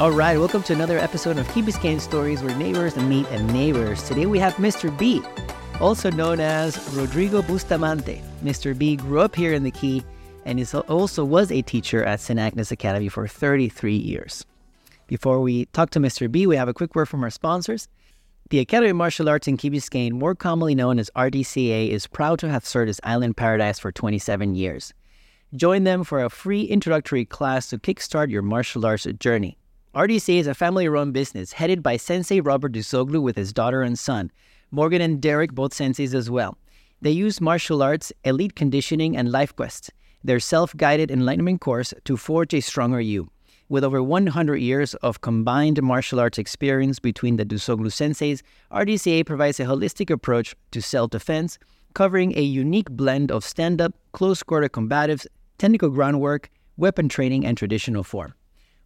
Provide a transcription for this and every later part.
All right, welcome to another episode of Key Biscayne Stories where neighbors meet and neighbors. Today we have Mr. B, also known as Rodrigo Bustamante. Mr. B grew up here in the Key and is also was a teacher at St. Agnes Academy for 33 years. Before we talk to Mr. B, we have a quick word from our sponsors. The Academy of Martial Arts in Key Biscayne, more commonly known as RDCA, is proud to have served as Island Paradise for 27 years. Join them for a free introductory class to kickstart your martial arts journey. RDCA is a family run business headed by Sensei Robert Dusoglu with his daughter and son. Morgan and Derek, both senseis as well. They use martial arts, elite conditioning, and life quests, their self guided enlightenment course to forge a stronger you. With over 100 years of combined martial arts experience between the Dusoglu senseis, RDCA provides a holistic approach to self defense, covering a unique blend of stand up, close quarter combatives, technical groundwork, weapon training, and traditional form.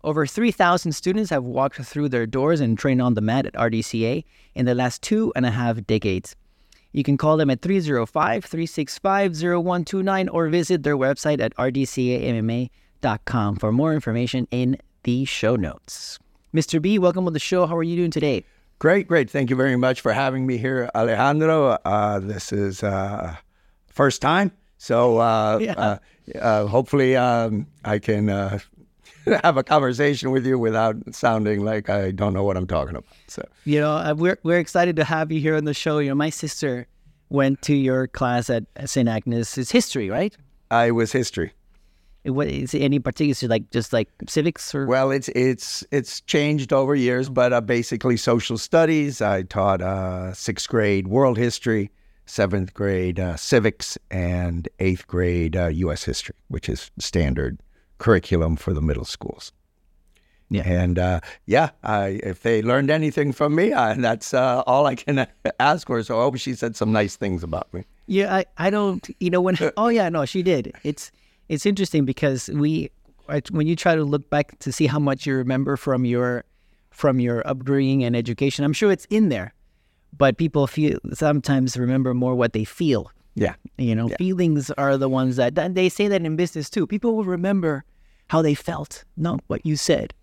Over 3,000 students have walked through their doors and trained on the mat at RDCA in the last two and a half decades. You can call them at 305 365 0129 or visit their website at rdcamma.com for more information in the show notes. Mr. B, welcome on the show. How are you doing today? Great, great. Thank you very much for having me here, Alejandro. Uh, this is uh, first time, so uh, yeah. Uh, uh, hopefully um, I can uh, have a conversation with you without sounding like I don't know what I'm talking about. So you know, we're we're excited to have you here on the show. You know, my sister went to your class at St. Agnes. It's history, right? I was history. What is it any particular like just like civics or? Well, it's it's it's changed over years, but uh, basically social studies. I taught uh, sixth grade world history, seventh grade uh, civics, and eighth grade U.S. Uh, history, which is standard curriculum for the middle schools. Yeah, and uh, yeah, I, if they learned anything from me, I, that's uh, all I can ask for. So I hope she said some nice things about me. Yeah, I, I don't, you know, when, oh yeah, no, she did. It's, it's interesting because we when you try to look back to see how much you remember from your from your upbringing and education, I'm sure it's in there. But people feel sometimes remember more what they feel. Yeah. You know, yeah. feelings are the ones that and they say that in business too. People will remember how they felt, not what you said.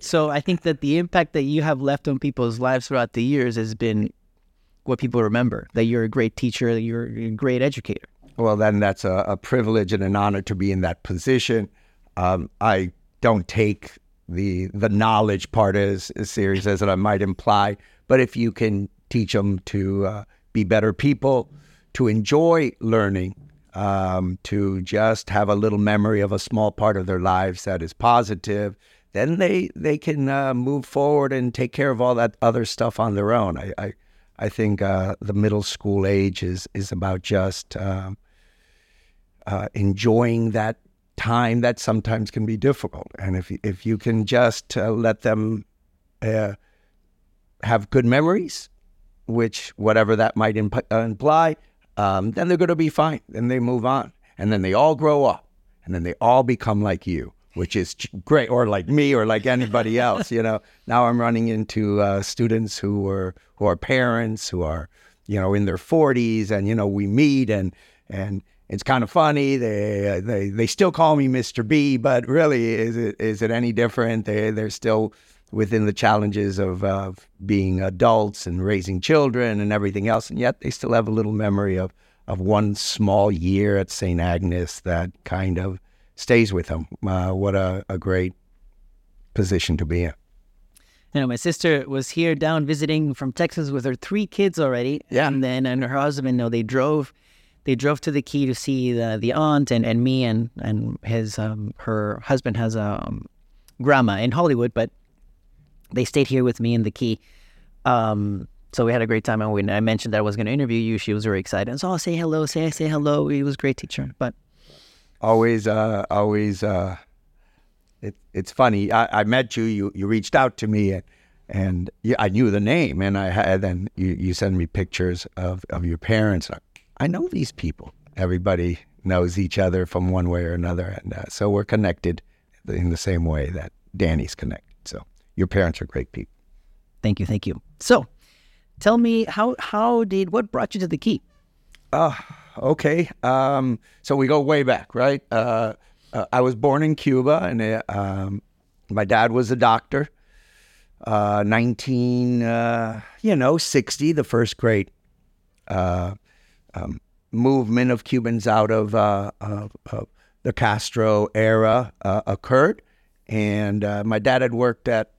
So I think that the impact that you have left on people's lives throughout the years has been what people remember. That you're a great teacher, that you're a great educator. Well, then that's a, a privilege and an honor to be in that position. Um, I don't take the the knowledge part as, as serious as I might imply, but if you can teach them to uh, be better people, to enjoy learning, um, to just have a little memory of a small part of their lives that is positive, then they they can uh, move forward and take care of all that other stuff on their own. I I, I think uh, the middle school age is is about just um, uh, enjoying that time that sometimes can be difficult. And if if you can just uh, let them uh, have good memories, which whatever that might imp- uh, imply, um, then they're going to be fine. Then they move on, and then they all grow up, and then they all become like you. Which is great, or like me, or like anybody else. You know, now I'm running into uh, students who are who are parents, who are, you know, in their 40s, and you know, we meet and and it's kind of funny. They they they still call me Mr. B, but really, is it is it any different? They they're still within the challenges of uh, being adults and raising children and everything else, and yet they still have a little memory of of one small year at St. Agnes that kind of stays with them. Uh, what a, a great position to be in. You know, my sister was here down visiting from Texas with her three kids already. Yeah. And then and her husband, know, they drove they drove to the key to see the the aunt and, and me and and his um, her husband has a um, grandma in Hollywood, but they stayed here with me in the key. Um, so we had a great time. And when I mentioned that I was going to interview you, she was very excited. And so I'll say hello, say say hello. He was a great teacher, but always, uh, always. Uh, it, it's funny. I, I met you. You you reached out to me and and I knew the name, and I had then you, you send me pictures of, of your parents. I know these people. Everybody knows each other from one way or another, and uh, so we're connected in the same way that Danny's connected. Your parents are great people. Thank you, thank you. So, tell me how how did what brought you to the key? Uh, okay. Um, so we go way back, right? Uh, uh, I was born in Cuba, and uh, um, my dad was a doctor. uh, 19, uh, you know, 60, the first great uh, um, movement of Cubans out of, uh, of, of the Castro era uh, occurred. And uh, my dad had worked at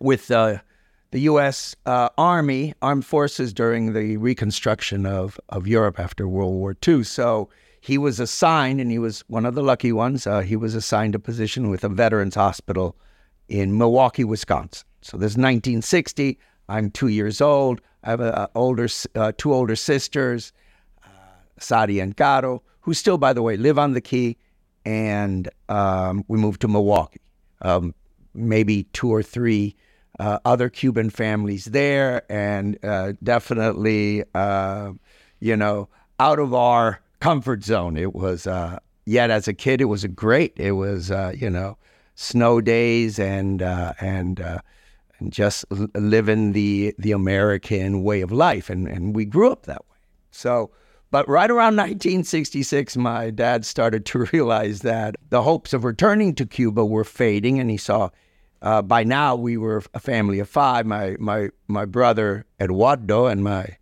with the U.S. Army, Armed Forces during the reconstruction of, of Europe after World War II. So he was assigned, and he was one of the lucky ones, he was assigned a position with a veterans hospital in Milwaukee, Wisconsin. So this is 1960. I'm two years old. I have a, a older, uh, two older sisters, uh, Sadi and Caro, who still, by the way, live on the Key. And um, we moved to Milwaukee. Um, maybe two or three uh, other Cuban families there, and uh, definitely, uh, you know, out of our comfort zone. It was, uh, yet as a kid, it was great. It was, you know, snow days and and and just living the the American way of life, and and we grew up that way. So, but right around 1966, my dad started to realize that the hopes of returning to Cuba were fading, and he saw. Uh, by now, we were a family of five. My my my brother Eduardo and my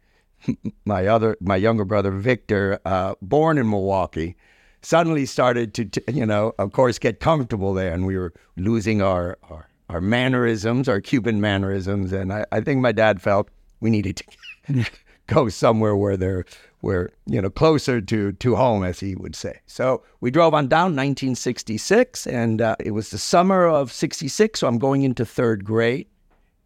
my other my younger brother Victor, uh, born in Milwaukee, suddenly started to, to, you know, of course, get comfortable there, and we were losing our, our our mannerisms, our Cuban mannerisms. And I, I think my dad felt we needed to go somewhere where they're where you know closer to to home, as he would say. So we drove on down 1966, and uh, it was the summer of '66. So I'm going into third grade,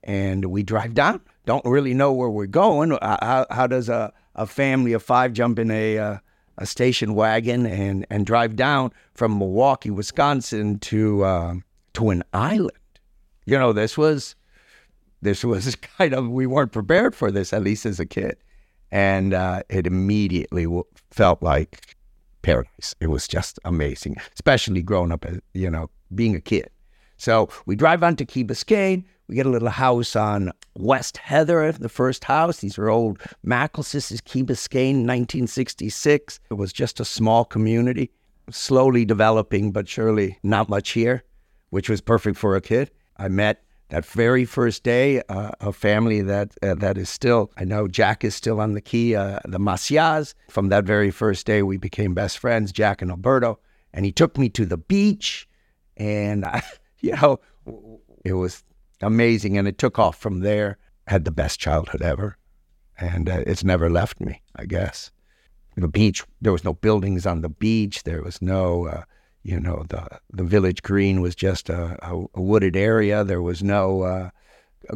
and we drive down. Don't really know where we're going. Uh, how, how does a, a family of five jump in a uh, a station wagon and and drive down from Milwaukee, Wisconsin to uh, to an island? You know, this was this was kind of we weren't prepared for this at least as a kid, and uh, it immediately felt like paradise. It was just amazing, especially growing up you know being a kid. So we drive on to Key Biscayne. We get a little house on West Heather, the first house. These are old Mackles. This is Key Biscayne, 1966. It was just a small community, slowly developing, but surely not much here, which was perfect for a kid. I met that very first day uh, a family that uh, that is still I know Jack is still on the key uh, the Macias. From that very first day we became best friends Jack and Alberto. And he took me to the beach. And I, you know it was amazing. And it took off from there. Had the best childhood ever. And uh, it's never left me I guess. The beach there was no buildings on the beach. There was no uh, you know the the village green was just a, a, wooded area. There was no uh,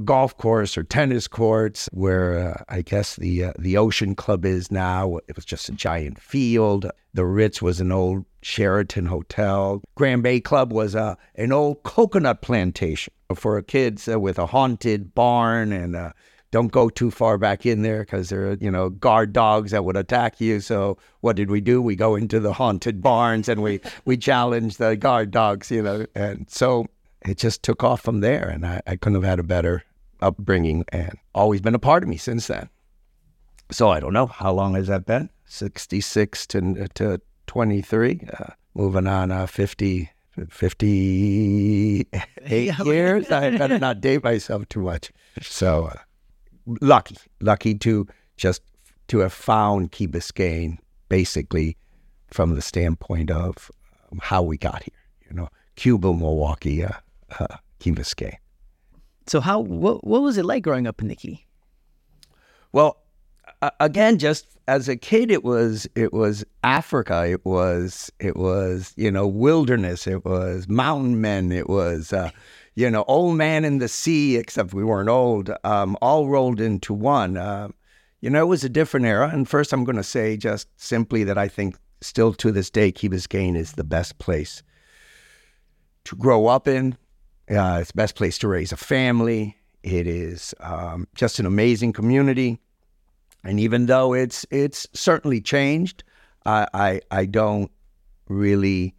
golf course or tennis courts where uh, I guess the uh, the Ocean Club is now. It was just a giant field. The Ritz was an old Sheraton hotel. Grand Bay Club was a uh, an old coconut plantation for kids uh, with a haunted barn and a don't go too far back in there because there are, you know, guard dogs that would attack you. So what did we do? We go into the haunted barns and we, we challenge the guard dogs, you know. And so it just took off from there. And I, I couldn't have had a better upbringing and always been a part of me since then. So I don't know. How long has that been? 66 to, to 23, uh, moving on uh, 50, 58 years. I better not date myself too much. So, uh, lucky, lucky to just to have found Key Biscayne basically from the standpoint of um, how we got here. You know, Cuba, Milwaukee, uh, uh, Key Biscayne. So how what what was it like growing up in the Key? Well, uh, again, just as a kid, it was it was Africa. It was it was you know wilderness. It was mountain men. It was uh, you know, old man in the sea, except we weren't old, um, all rolled into one. Uh, you know, it was a different era. And first, I'm going to say just simply that I think still to this day, Key Biscayne is the best place to grow up in. Uh, it's the best place to raise a family. It is um, just an amazing community. And even though it's it's certainly changed, I, I, I don't really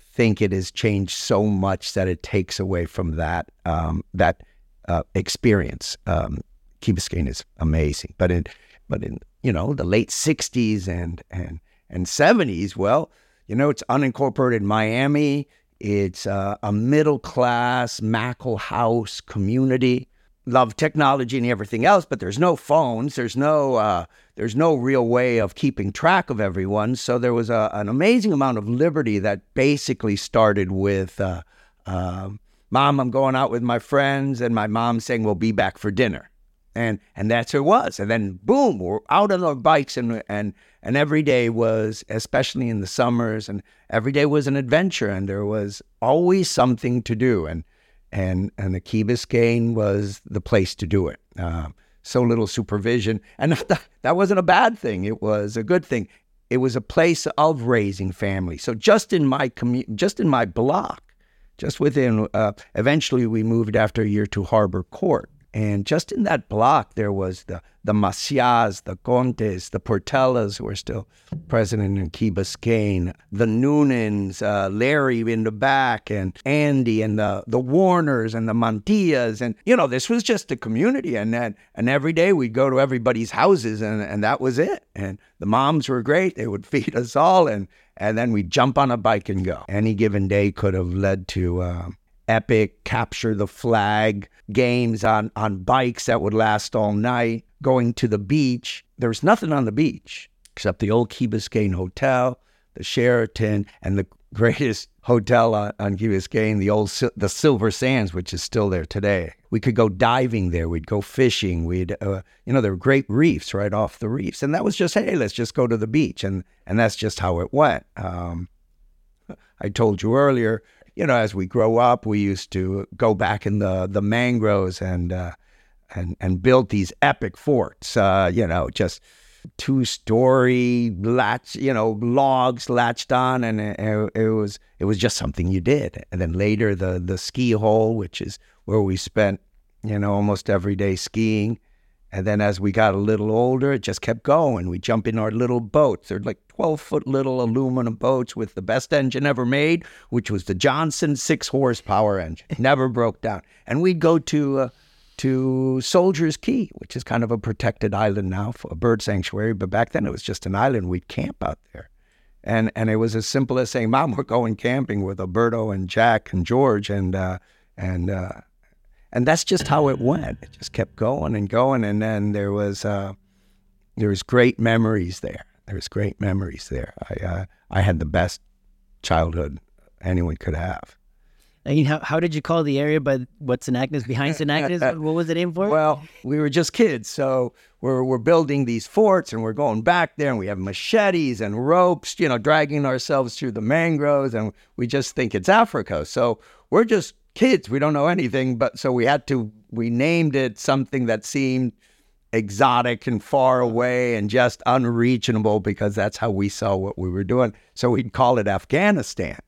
think it has changed so much that it takes away from that um, that uh, experience. Um, Key Biscayne is amazing, but in but in you know the late '60s and and and '70s, well, you know it's unincorporated Miami. It's uh, a middle class Mackle House community. Love technology and everything else, but there's no phones. There's no uh, there's no real way of keeping track of everyone. So there was a, an amazing amount of liberty that basically started with, uh, uh, "Mom, I'm going out with my friends," and my mom saying, "We'll be back for dinner." and and that's who it was. And then boom, we're out on our bikes, and and and every day was, especially in the summers, and every day was an adventure, and there was always something to do, and and and the Key Biscayne was the place to do it. Uh, so little supervision, and that, that wasn't a bad thing. It was a good thing. It was a place of raising families. So just in my commu- just in my block, just within. Uh, eventually, we moved after a year to Harbor Court and just in that block, there was the the Macias, the Contes, the Portellas, who are still president in Key Biscayne, the Noonans, uh, Larry in the back, and Andy, and the the Warners, and the Mantillas, and you know this was just a community, and then and every day we'd go to everybody's houses, and and that was it. And the moms were great; they would feed us all, and and then we'd jump on a bike and go. Any given day could have led to. Uh, epic capture the flag games on, on bikes that would last all night, going to the beach. There was nothing on the beach except the old Key Biscayne Hotel, the Sheraton, and the greatest hotel on, on Key Biscayne, the old the Silver Sands, which is still there today. We could go diving there. We'd go fishing. We'd, uh, you know, there were great reefs right off the reefs, and that was just, hey, let's just go to the beach, and and that's just how it went. Um, I told you earlier, you know, as we grow up, we used to go back in the the mangroves and uh, and and build these epic forts. Uh, you know, just two story latch, you know, logs latched on, and it, it, was it was just something you did. And then later, the the ski hole, which is where we spent, you know, almost every day skiing. And then as we got a little older, it just kept going. We jump in our little boats. They're like 12 foot little aluminum boats with the best engine ever made, which was the Johnson six horsepower engine. Never broke down. And we'd go to uh, to Soldiers Key, which is kind of a protected island now, for a bird sanctuary. But back then it was just an island. We'd camp out there. And and it was as simple as saying, "Mom, we're going camping with Alberto and Jack and George," and uh, and uh, and that's just how it went. It just kept going and going, and then there was uh, there was great memories there. There was great memories there. I uh, I had the best childhood anyone could have. I mean, how, how did you call the area? But what's. Agnes behind St. Agnes? what was it in for? Well, we were just kids, so we're we're building these forts, and we're going back there, and we have machetes and ropes, you know, dragging ourselves through the mangroves, and we just think it's Africa. So we're just kids. We don't know anything, but so we had to, we named it something that seemed exotic and far away and just unreachable because that's how we saw what we were doing. So we'd call it Afghanistan.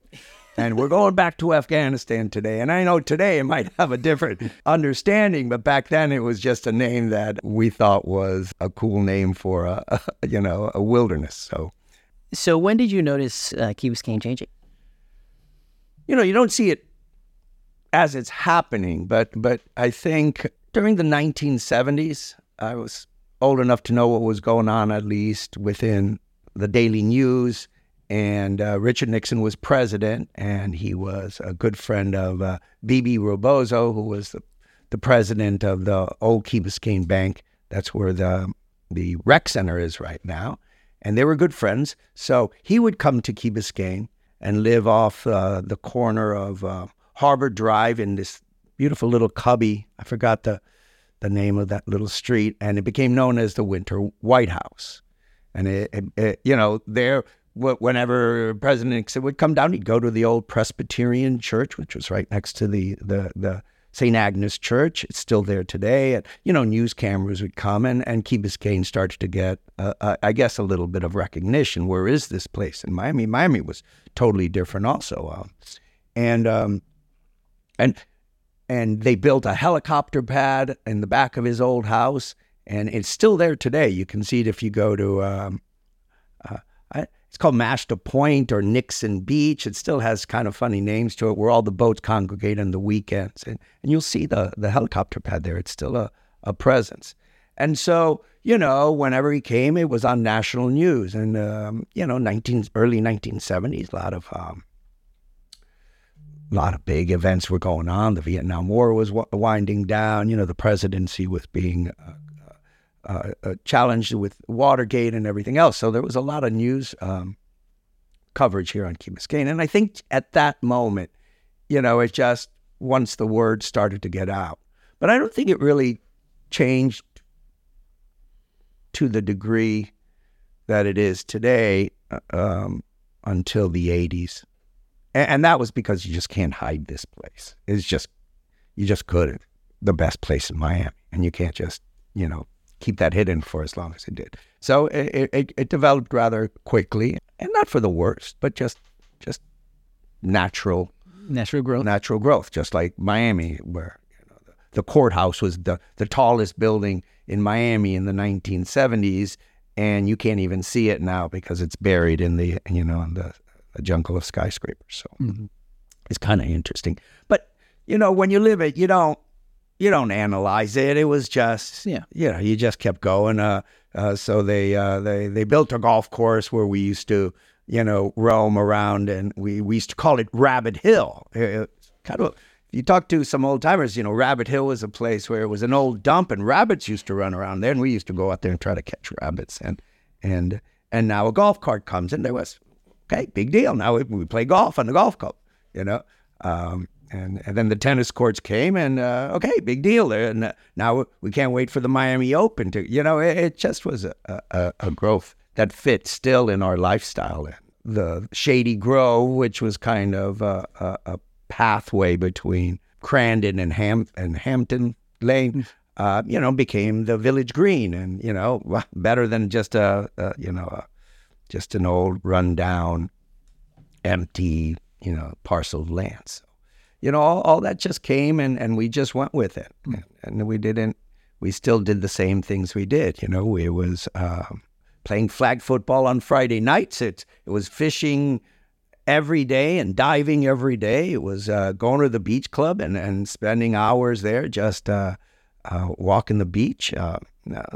And we're going back to Afghanistan today. And I know today it might have a different understanding, but back then it was just a name that we thought was a cool name for a, a you know, a wilderness. So, so when did you notice uh, Key Biscayne changing? You know, you don't see it as it's happening. But but I think during the 1970s, I was old enough to know what was going on at least within the Daily News. And uh, Richard Nixon was president, and he was a good friend of uh, Bebe Rebozo, who was the, the president of the old Key Biscayne Bank. That's where the the rec center is right now. And they were good friends. So he would come to Key Biscayne and live off uh, the corner of uh, Harbor Drive in this beautiful little cubby. I forgot the the name of that little street, and it became known as the Winter White House. And it, it, it you know, there whenever President Nixon would come down, he'd go to the old Presbyterian church, which was right next to the the the St. Agnes Church. It's still there today. And, you know, news cameras would come and, and Key Biscayne starts to get, uh, uh, I guess, a little bit of recognition. Where is this place in Miami? Miami was totally different also. Uh, and um, and and they built a helicopter pad in the back of his old house, and it's still there today. You can see it if you go to. Um, uh, it's called Mashta Point or Nixon Beach. It still has kind of funny names to it, where all the boats congregate on the weekends, and, and you'll see the the helicopter pad there. It's still a a presence. And so, you know, whenever he came, it was on national news. And, um, you know, 19, early 1970s, a lot of um, a lot of big events were going on. The Vietnam War was w- winding down. You know, the presidency was being uh, uh, uh, challenged with Watergate and everything else. So there was a lot of news um, coverage here on Key Biscayne. And I think at that moment, you know, it just, once the word started to get out, but I don't think it really changed to the degree that it is today uh, um, until the 80s. And, and, that was because you just can't hide this place. It's just, you just couldn't. The best place in Miami. And you can't just, you know, keep that hidden for as long as it did. So it, it, it developed rather quickly, and not for the worst, but just just natural natural growth. Natural growth, just like Miami, where you know, the, the courthouse was the the tallest building in Miami in the 1970s, and you can't even see it now because it's buried in the you know in the, the jungle of skyscrapers. So mm-hmm. it's kind of interesting, but you know when you live it, you don't you don't analyze it. It was just, yeah, you know, you just kept going. Uh, uh, so they uh, they they built a golf course where we used to, you know, roam around, and we we used to call it Rabbit Hill. It, kind of, if you talk to some old timers, you know, Rabbit Hill was a place where it was an old dump, and rabbits used to run around there, and we used to go out there and try to catch rabbits, and and and now a golf cart comes, and there was, okay, big deal. Now we, we play golf on the golf club, you know. Um, and, and then the tennis courts came, and uh, okay, big deal. And uh, now we can't wait for the Miami Open to, you know, it, it just was a, a, a, growth that fit still in our lifestyle. And the Shady Grove, which was kind of a, a, a pathway between Crandon and, Ham, and Hampton Lane, hmm. uh, you know, became the Village Green, and you know, better than just a, a you know, just an old rundown, empty, you know, parcel of land. So you know, all, all that just came and, and we just went with it. Mm. And, and, we didn't, we still did the same things we did. You know, we was uh, playing flag football on Friday nights. It, it was fishing every day and diving every day. It was uh, going to the beach club and, and spending hours there just uh, uh walking the beach. Uh,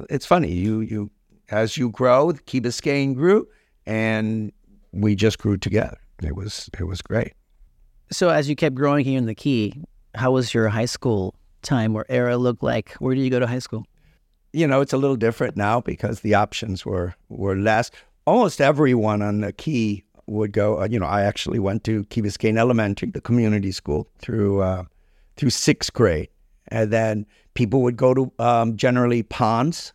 it's funny, you, you, as you grow, Key Biscayne grew and we just grew together. It was, it was great. So as you kept growing here in the Key, how was your high school time or era look like? Where did you go to high school? You know, it's a little different now because the options were were less. Almost everyone on the Key would go. Uh, you know, I actually went to Key Biscayne Elementary, the community school, through uh, through sixth grade, and then people would go to um, generally Ponds.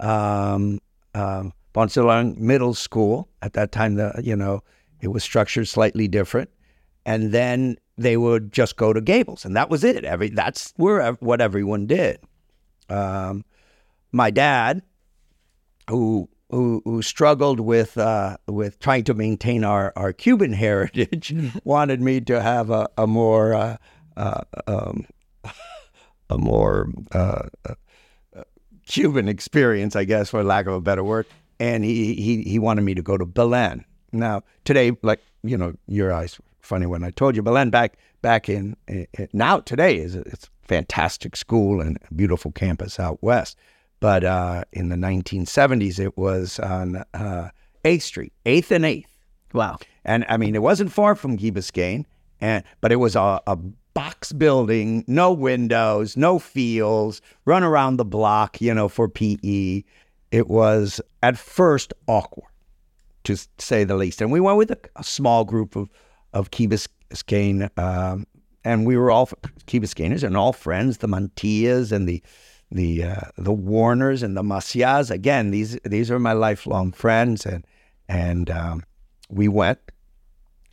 um, um, Ponce Middle School. At that time, the you know it was structured slightly different and then they would just go to Gables, and that was it. Every that's where what everyone did. Um, my dad, who who, who struggled with uh, with trying to maintain our, our Cuban heritage, wanted me to have a, a more uh, uh, um, a more uh, uh, Cuban experience, I guess, for lack of a better word. And he he he wanted me to go to Belen. Now today, like you know, your eyes funny when I told you. Belen back back in, in now today is a, it's a fantastic school and a beautiful campus out west. But uh, in the 1970s, it was on uh, 8th Street, 8th and 8th. Wow. And I mean, it wasn't far from Key Biscayne, and but it was a, a box building, no windows, no fields, run around the block, you know, for PE. It was at first awkward, to say the least. And we went with a, a small group of of Key Biscayne, um, and we were all Key Biscaynes and all friends, the Mantillas and the the uh, the Warners and the Macias. Again, these these are my lifelong friends, and and um, we went,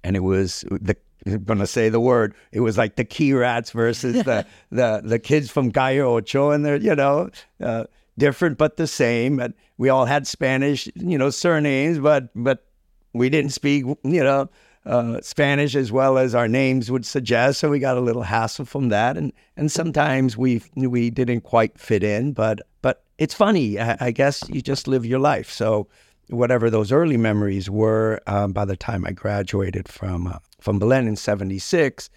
and it was the I'm gonna say the word. It was like the Key Rats versus the the the kids from Calle Ocho, and they're you know uh, different but the same. And we all had Spanish, you know, surnames, but but we didn't speak, you know, uh, Spanish as well as our names would suggest. So we got a little hassle from that, and and sometimes we we didn't quite fit in, but but it's funny. I, I guess you just live your life. So whatever those early memories were, um, by the time I graduated from uh, from Belen in '76,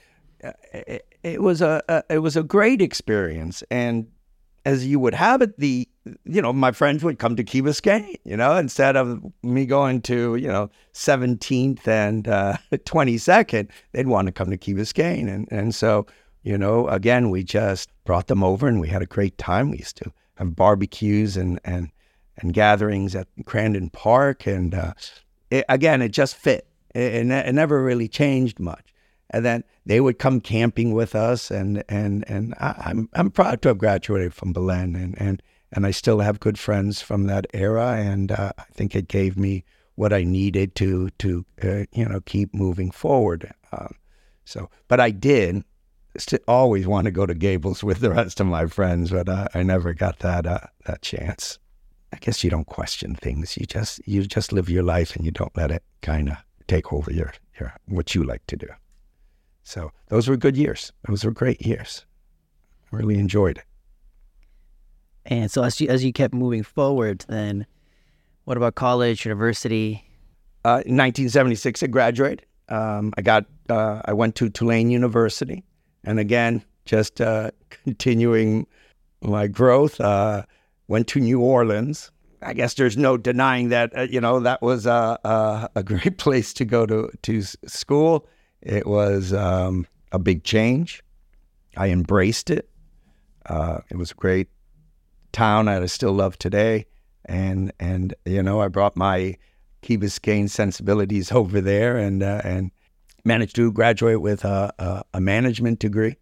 uh, it, it, was a, a it was a great experience, and as you would have it, the you know, my friends would come to Key Biscayne, you know, instead of me going to, you know, 17th and uh, 22nd, they'd want to come to Key Biscayne. And, and so, you know, again, we just brought them over and we had a great time. We used to have barbecues and, and, and gatherings at Crandon Park. And uh, it, again, it just fit. It, it, it never really changed much and then they would come camping with us and and and I, am I'm, I'm proud to have graduated from Belen and and and I still have good friends from that era and uh, I think it gave me what I needed to to uh, you know keep moving forward um, so but I did always want to go to Gables with the rest of my friends but uh, I never got that uh, that chance. I guess you don't question things you just you just live your life and you don't let it kind of take over your your what you like to do so those were good years. Those were great years. Really enjoyed it. And so as you as you kept moving forward, then what about college, university? Uh, in 1976, I graduated. Um, I got uh, I went to Tulane University, and again, just uh, continuing my growth. Uh, went to New Orleans. I guess there's no denying that uh, you know that was a, a, a great place to go to to school. It was um, a big change. I embraced it. Uh, it was a great town that I still love today, and and you know I brought my Key Biscayne sensibilities over there, and uh, and managed to graduate with a, a, a management degree,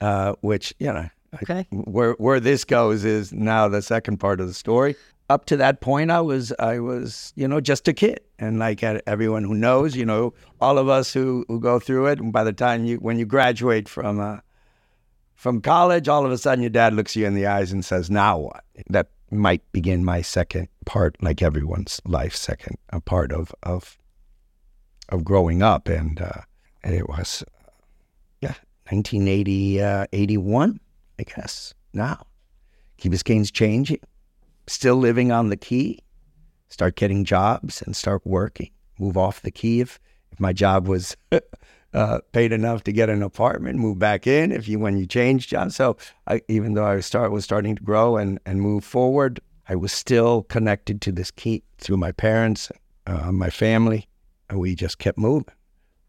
uh, which you know okay. where where this goes is now the second part of the story up to that point, I was I was you know just a kid, and like everyone who knows, you know, all of us who, who go through it, and by the time you when you graduate from uh, from college, all of a sudden your dad looks you in the eyes and says, "Now what?" That might begin my second part, like everyone's life, second a part of of of growing up, and uh, it was yeah, 1980, uh, 81, I guess. Now, Key Biscayne's changing still living on the key, start getting jobs and start working, move off the key if, if my job was uh, paid enough to get an apartment, move back in if you when you change jobs. So I, even though I start was starting to grow and, and move forward, I was still connected to this key through my parents, uh, my family, and we just kept moving.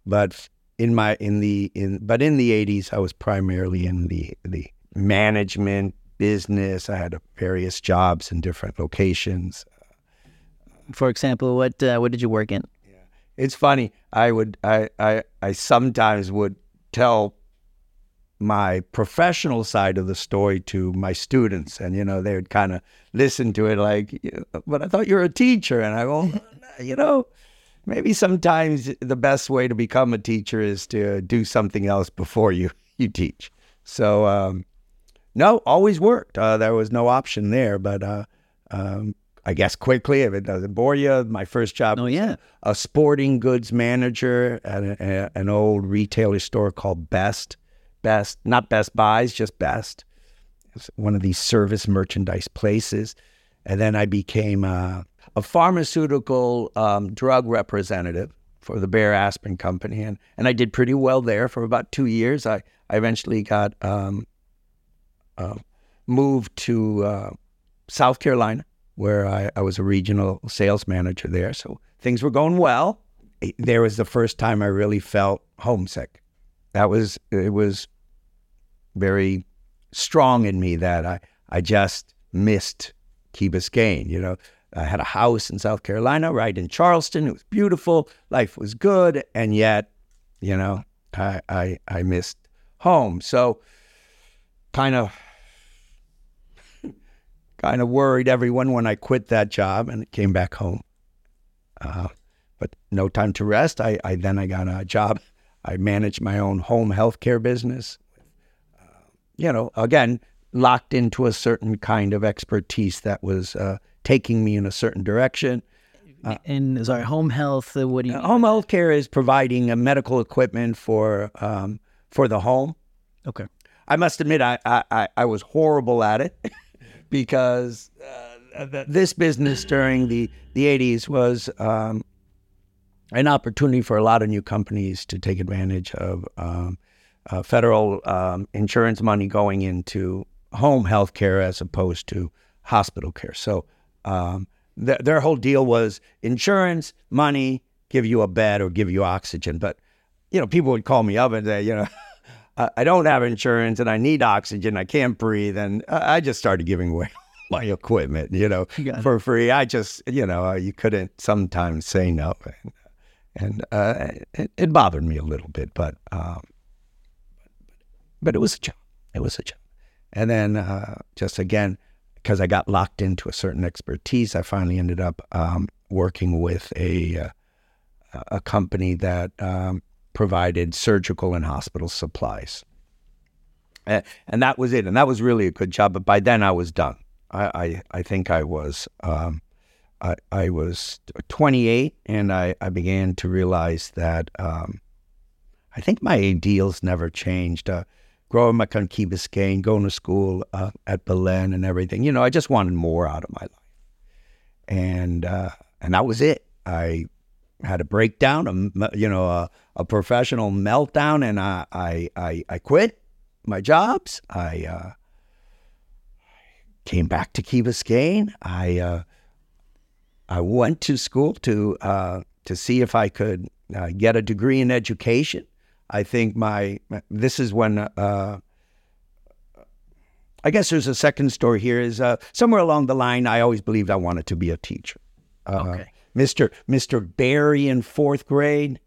But in my in the in but in the 80s, I was primarily in the the management business. I had various jobs in different locations. For example, what uh, what did you work in? Yeah. It's funny. I would I, I I sometimes would tell my professional side of the story to my students, and you know they would kind of listen to it like, "But I thought you were a teacher," and I go, you know. Maybe sometimes the best way to become a teacher is to do something else before you, you teach. So um, no, always worked. Uh, there was no option there. But uh, um, I guess quickly, if it doesn't bore you, my first job oh, yeah. a sporting goods manager at a, a, an old retailer store called Best. Best, not Best Buys, just Best. It's one of these service merchandise places. And then I became uh, a pharmaceutical um, drug representative for the Bayer Aspirin Company. And, and I did pretty well there for about two years. I, I eventually got um, uh, moved to uh, South Carolina, where I, I, was a regional sales manager there. So things were going well. There was the first time I really felt homesick. That was it was very strong in me that I I just missed Key Biscayne. You know, I had a house in South Carolina, right in Charleston. It was beautiful. Life was good, and yet, you know, I I, I missed home. So, kind of kind of worried everyone when I quit that job and came back home. Uh, but no time to rest. I, I, then I got a job. I managed my own home health care business. Uh, you know, again, locked into a certain kind of expertise that was uh, taking me in a certain direction. Uh, and sorry, home health. Uh, what do you? home health care is providing medical equipment for um, for the home. Okay. I must admit, I I, I was horrible at it. because uh, this business during the, the 80s was um, an opportunity for a lot of new companies to take advantage of um, uh, federal um, insurance money going into home health care as opposed to hospital care. So um, th- their whole deal was insurance, money, give you a bed or give you oxygen. But you know, people would call me up and say, you know. I don't have insurance and I need oxygen. I can't breathe. And I just started giving away my equipment, you know, for free. I just, you know, you couldn't sometimes say no. And, and uh, it, it, bothered me a little bit, but, um, but it was a job. It was a job. And then uh, just again, because I got locked into a certain expertise, I finally ended up um, working with a, uh, a company that um, provided surgical and hospital supplies. And, that was it. And that was really a good job. But by then I was done. I, I, I think I was um, I, I was 28 and I, I began to realize that um, I think my ideals never changed. Uh, growing up on Key Biscayne, going to school uh, at Belen and everything, you know, I just wanted more out of my life. And uh, and that was it. I had a breakdown, a, you know, a, a professional meltdown, and I, I, I, I quit my jobs. I uh, came back to Key Biscayne. I, uh, I went to school to, uh, to see if I could uh, get a degree in education. I think my, this is when, uh, I guess there's a second story here is uh, somewhere along the line, I always believed I wanted to be a teacher. okay. Mr. Mr. Barry in fourth grade,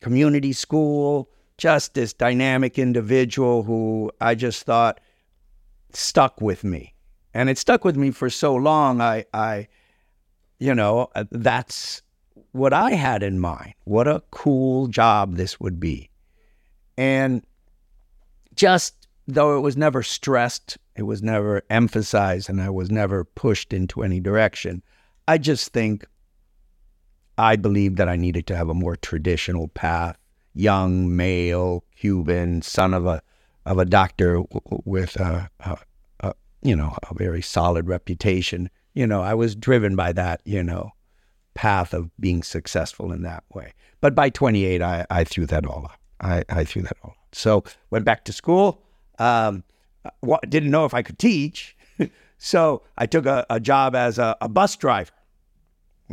community school, just this dynamic individual who I just thought stuck with me. And it stuck with me for so long. I, I, you know, uh, that's what I had in mind. What a cool job this would be. And just though it was never stressed, it was never emphasized, and I was never pushed into any direction, I just think I believed that I needed to have a more traditional path. Young male Cuban son of a of a doctor with a, a, a you know a very solid reputation. You know, I was driven by that you know path of being successful in that way. But by 28, I, I threw that all up. I, I threw that all up. So went back to school. Um, didn't know if I could teach, so I took a, a job as a, a bus driver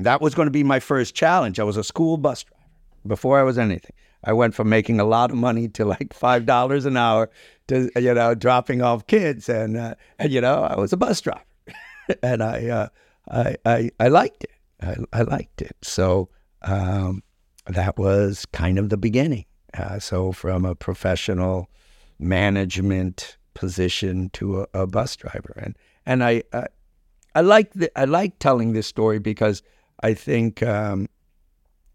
that was going to be my first challenge. I was a school bus driver before I was anything. I went from making a lot of money to like five dollars an hour to you know dropping off kids, and uh, and you know I was a bus driver, and I, uh, I I I liked it. I, I liked it. So um, that was kind of the beginning. Uh, so from a professional management position to a, a bus driver, and and I I, I like the, I like telling this story because I think um,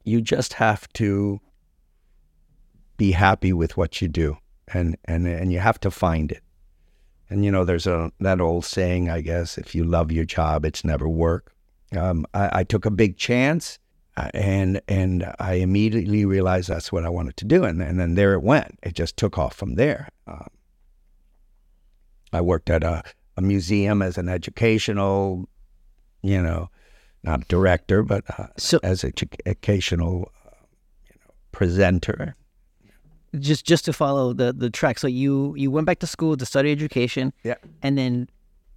you just have to be happy with what you do, and and and you have to find it. And you know, there's a that old saying, I guess, if you love your job, it's never work. Um, I, I, took a big chance, uh, and and I immediately realized that's what I wanted to do, and and then there it went. It just took off from there. Um, I worked at a, a museum as an educational, you know, not director, but uh, so, as an educational uh, you know, presenter. Just just to follow the the track. So you you went back to school to study education. Yeah. And then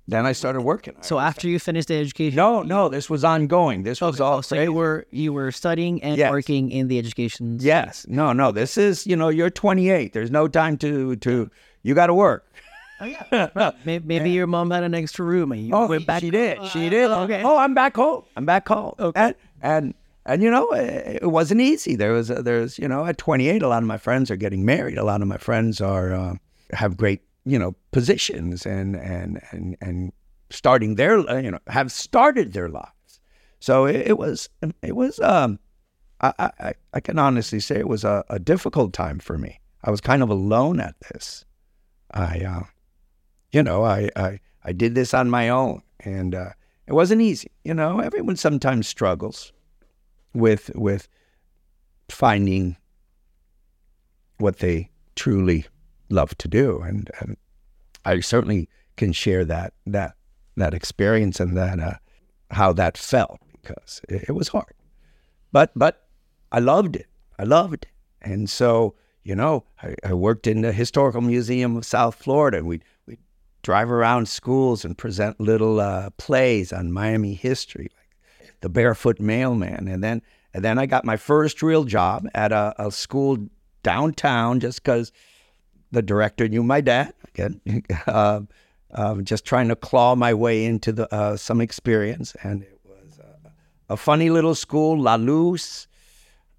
then I started working. So after you finished the education? No, no, this was ongoing. This was all. So you were you were studying and yes. working in the education. Yes. No, no. This is you know you're 28. There's no time to to you got to work. Oh yeah. maybe, maybe yeah. your mom had an extra room and you oh, went back. She did. She did. Okay. Oh, I'm back home. I'm back home. Okay. And and, and you know, it, it wasn't easy. There was there's you know at 28, a lot of my friends are getting married. A lot of my friends are uh, have great you know positions and and and and starting their you know have started their lives. So it, it was it was um I, I I can honestly say it was a, a difficult time for me. I was kind of alone at this. I uh, you know, I, I, I did this on my own and uh, it wasn't easy. You know, everyone sometimes struggles with, with finding what they truly love to do. And, and I certainly can share that, that, that experience and that, uh, how that felt because it, it was hard. But, but I loved it. I loved it. And so, you know, I, I, worked in the Historical Museum of South Florida, and we drive around schools and present little uh, plays on Miami history, like the Barefoot Mailman, and then and then I got my first real job at a, a school downtown, just because the director knew my dad. Again, uh, uh, just trying to claw my way into the uh, some experience, and it was a funny little school, La Luz,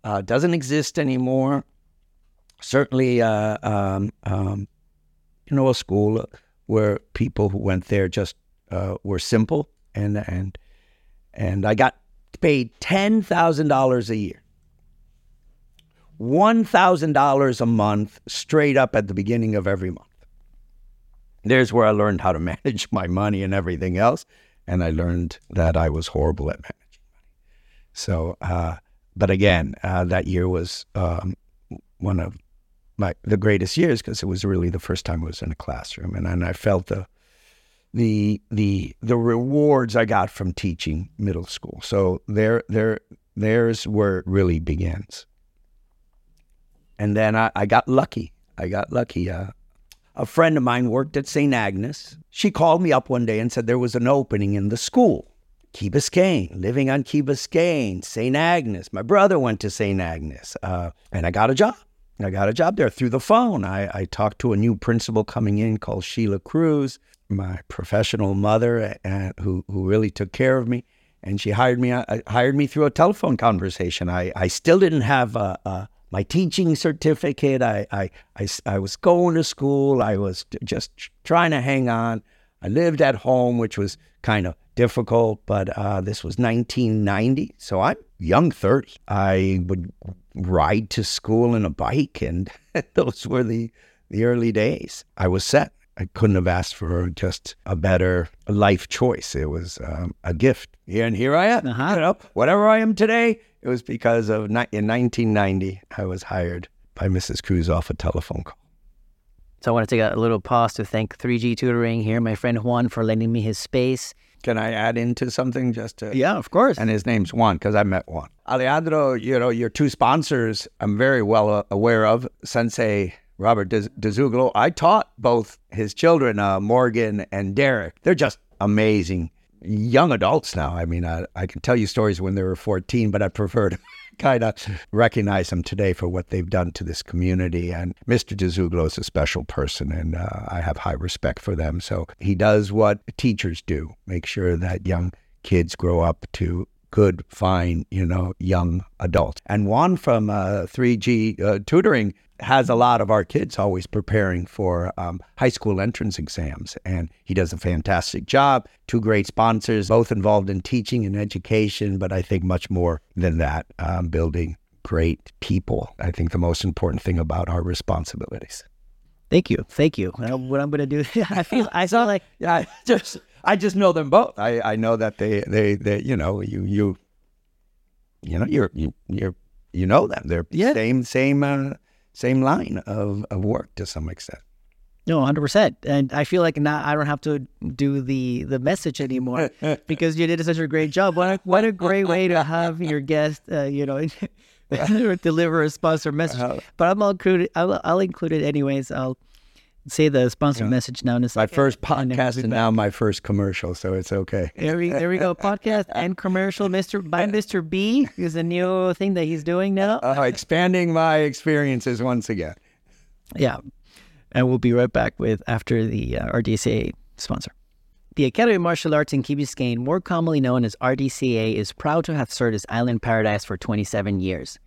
uh, doesn't exist anymore. Certainly, uh, um, um, you know, a school where people who went there just uh, were simple, and and and I got paid ten thousand dollars a year. $1,000 a month straight up at the beginning of every month. There's where I learned how to manage my money and everything else. And I learned that I was horrible at managing money. So, uh, but again, uh, that year was um, one of my the greatest years because it was really the first time I was in a classroom, and, and I felt the the the the rewards I got from teaching middle school. So there there there's where it really begins. And then I, I got lucky. I got lucky. Uh, a friend of mine worked at St. Agnes. She called me up one day and said there was an opening in the school. Key Biscayne, living on Key Biscayne, St. Agnes. My brother went to St. Agnes, uh, and I got a job. I got a job there through the phone. I, I talked to a new principal coming in called Sheila Cruz, my professional mother, and, who who really took care of me. And she hired me. Uh, uh hired me through a telephone conversation. I, I still didn't have a, a my teaching certificate. I, I, I, I, was going to school. I was just trying to hang on. I lived at home, which was kind of difficult, but uh, this was 1990. So I'm young 30. I would ride to school in a bike, and those were the, the early days. I was set. I couldn't have asked for just a better life choice. It was um, a gift. And here I am. Uh-huh. You know, whatever I am today, it was because of in 1990, I was hired by Mrs. Cruz off a telephone call. So I want to take a little pause to thank 3G Tutoring here, my friend Juan, for lending me his space. Can I add into something just to? Yeah, of course. And his name's Juan because I met Juan. Alejandro, you know, your two sponsors, I'm very well aware of. Sensei Robert DeZuglo. I taught both his children, uh, Morgan and Derek. They're just amazing young adults now. I mean, I, I can tell you stories when they were 14, but I prefer to kind of recognize them today for what they've done to this community. And Mr. DeZuglo is a special person, and uh, I have high respect for them. So he does what teachers do make sure that young kids grow up to good, fine, you know, young adults. And Juan from uh, 3G uh, Tutoring has a lot of our kids always preparing for um, high school entrance exams. And he does a fantastic job. Two great sponsors, both involved in teaching and education, but I think much more than that, um, building great people. I think the most important thing about our responsibilities. Thank you, thank you. what I'm going to do, I feel, I saw like, yeah, just, I just know them both. I, I know that they, they, they, you know, you, you, you know, you're, you, you're, you know them. They're yeah. same, same, uh, same line of, of work to some extent. No, hundred percent. And I feel like now I don't have to do the the message anymore because you did such a great job. What a, what a great way to have your guest, uh, you know, deliver a sponsor message. Uh, but I'm include I'll, I'll include it anyways. I'll say the sponsor yeah. message now. My first podcast and now my first commercial, so it's okay. There we there we go. Podcast and commercial, Mister B Mister B is a new thing that he's doing now. Uh, expanding my experiences once again. Yeah, and we'll be right back with after the uh, RDCA sponsor. The Academy of Martial Arts in Key Biscayne, more commonly known as RDCA, is proud to have served as Island Paradise for 27 years.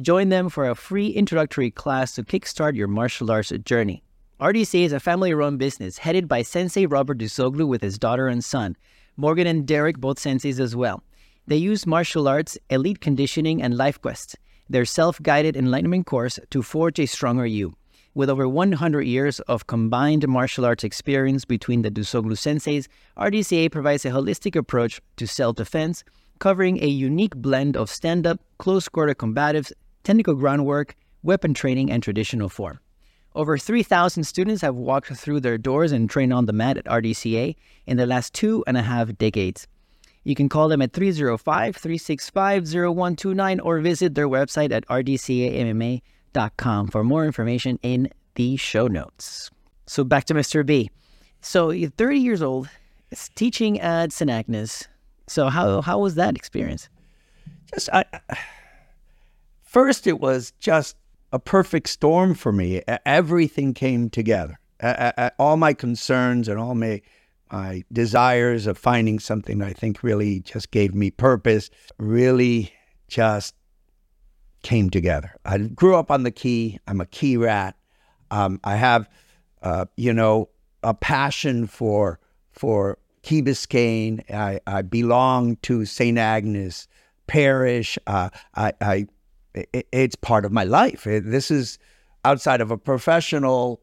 Join them for a free introductory class to kickstart your martial arts journey. RDC is a family run business headed by Sensei Robert DeZuglo with his daughter and son. Morgan and Derek, both senseis as well. They use martial arts, elite conditioning, and life quests, their self guided enlightenment course to forge a stronger you. With over 100 years of combined martial arts experience between the DeZuglo senseis, RDCA provides a holistic approach to self defense, covering a unique blend of stand up, close quarter combatives, technical groundwork, weapon training, and traditional form. Over 3,000 students have walked through their doors and trained on the mat at RDCA in the last two and a half decades. You can call them at 305 365 0129 or visit their website at rdcamma.com for more information in the show notes. So back to Mr. B. So you're 30 years old, teaching at St. Agnes. So how how was that experience? Just I, first, it was just a perfect storm for me. Everything came together. All my concerns and all my my desires of finding something I think really just gave me purpose really just came together. I grew up on the key. I'm a key rat. Um, I have, uh, you know, a passion for for Key Biscayne. I, I belong to St. Agnes Parish. Uh, I, I it, it's part of my life. It, this is outside of a professional,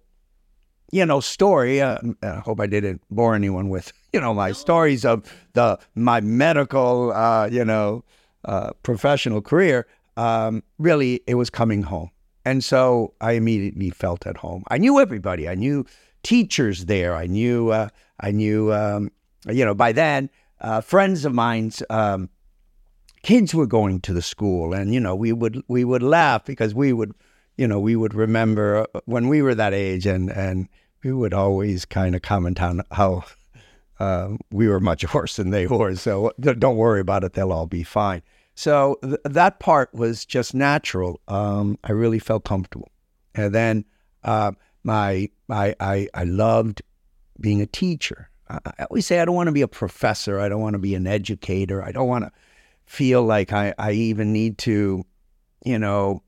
you know, story. Uh, I hope I didn't bore anyone with, you know, my stories of the my medical, uh, you know, uh, professional career. Um, really, it was coming home, and so I immediately felt at home. I knew everybody. I knew teachers there. I knew. Uh, I knew. Um, you know, by then, uh, friends of mine's. Um, kids were going to the school, and you know we would we would laugh because we would, you know, we would remember uh, when we were that age, and and we would always kind of comment on how uh, we were much worse than they were. So don't worry about it; they'll all be fine. So th- that part was just natural. Um, I really felt comfortable, and then uh, my I, I I loved being a teacher. I always say I don't want to be a professor. I don't want to be an educator. I don't want to feel like I, I even need to, you know,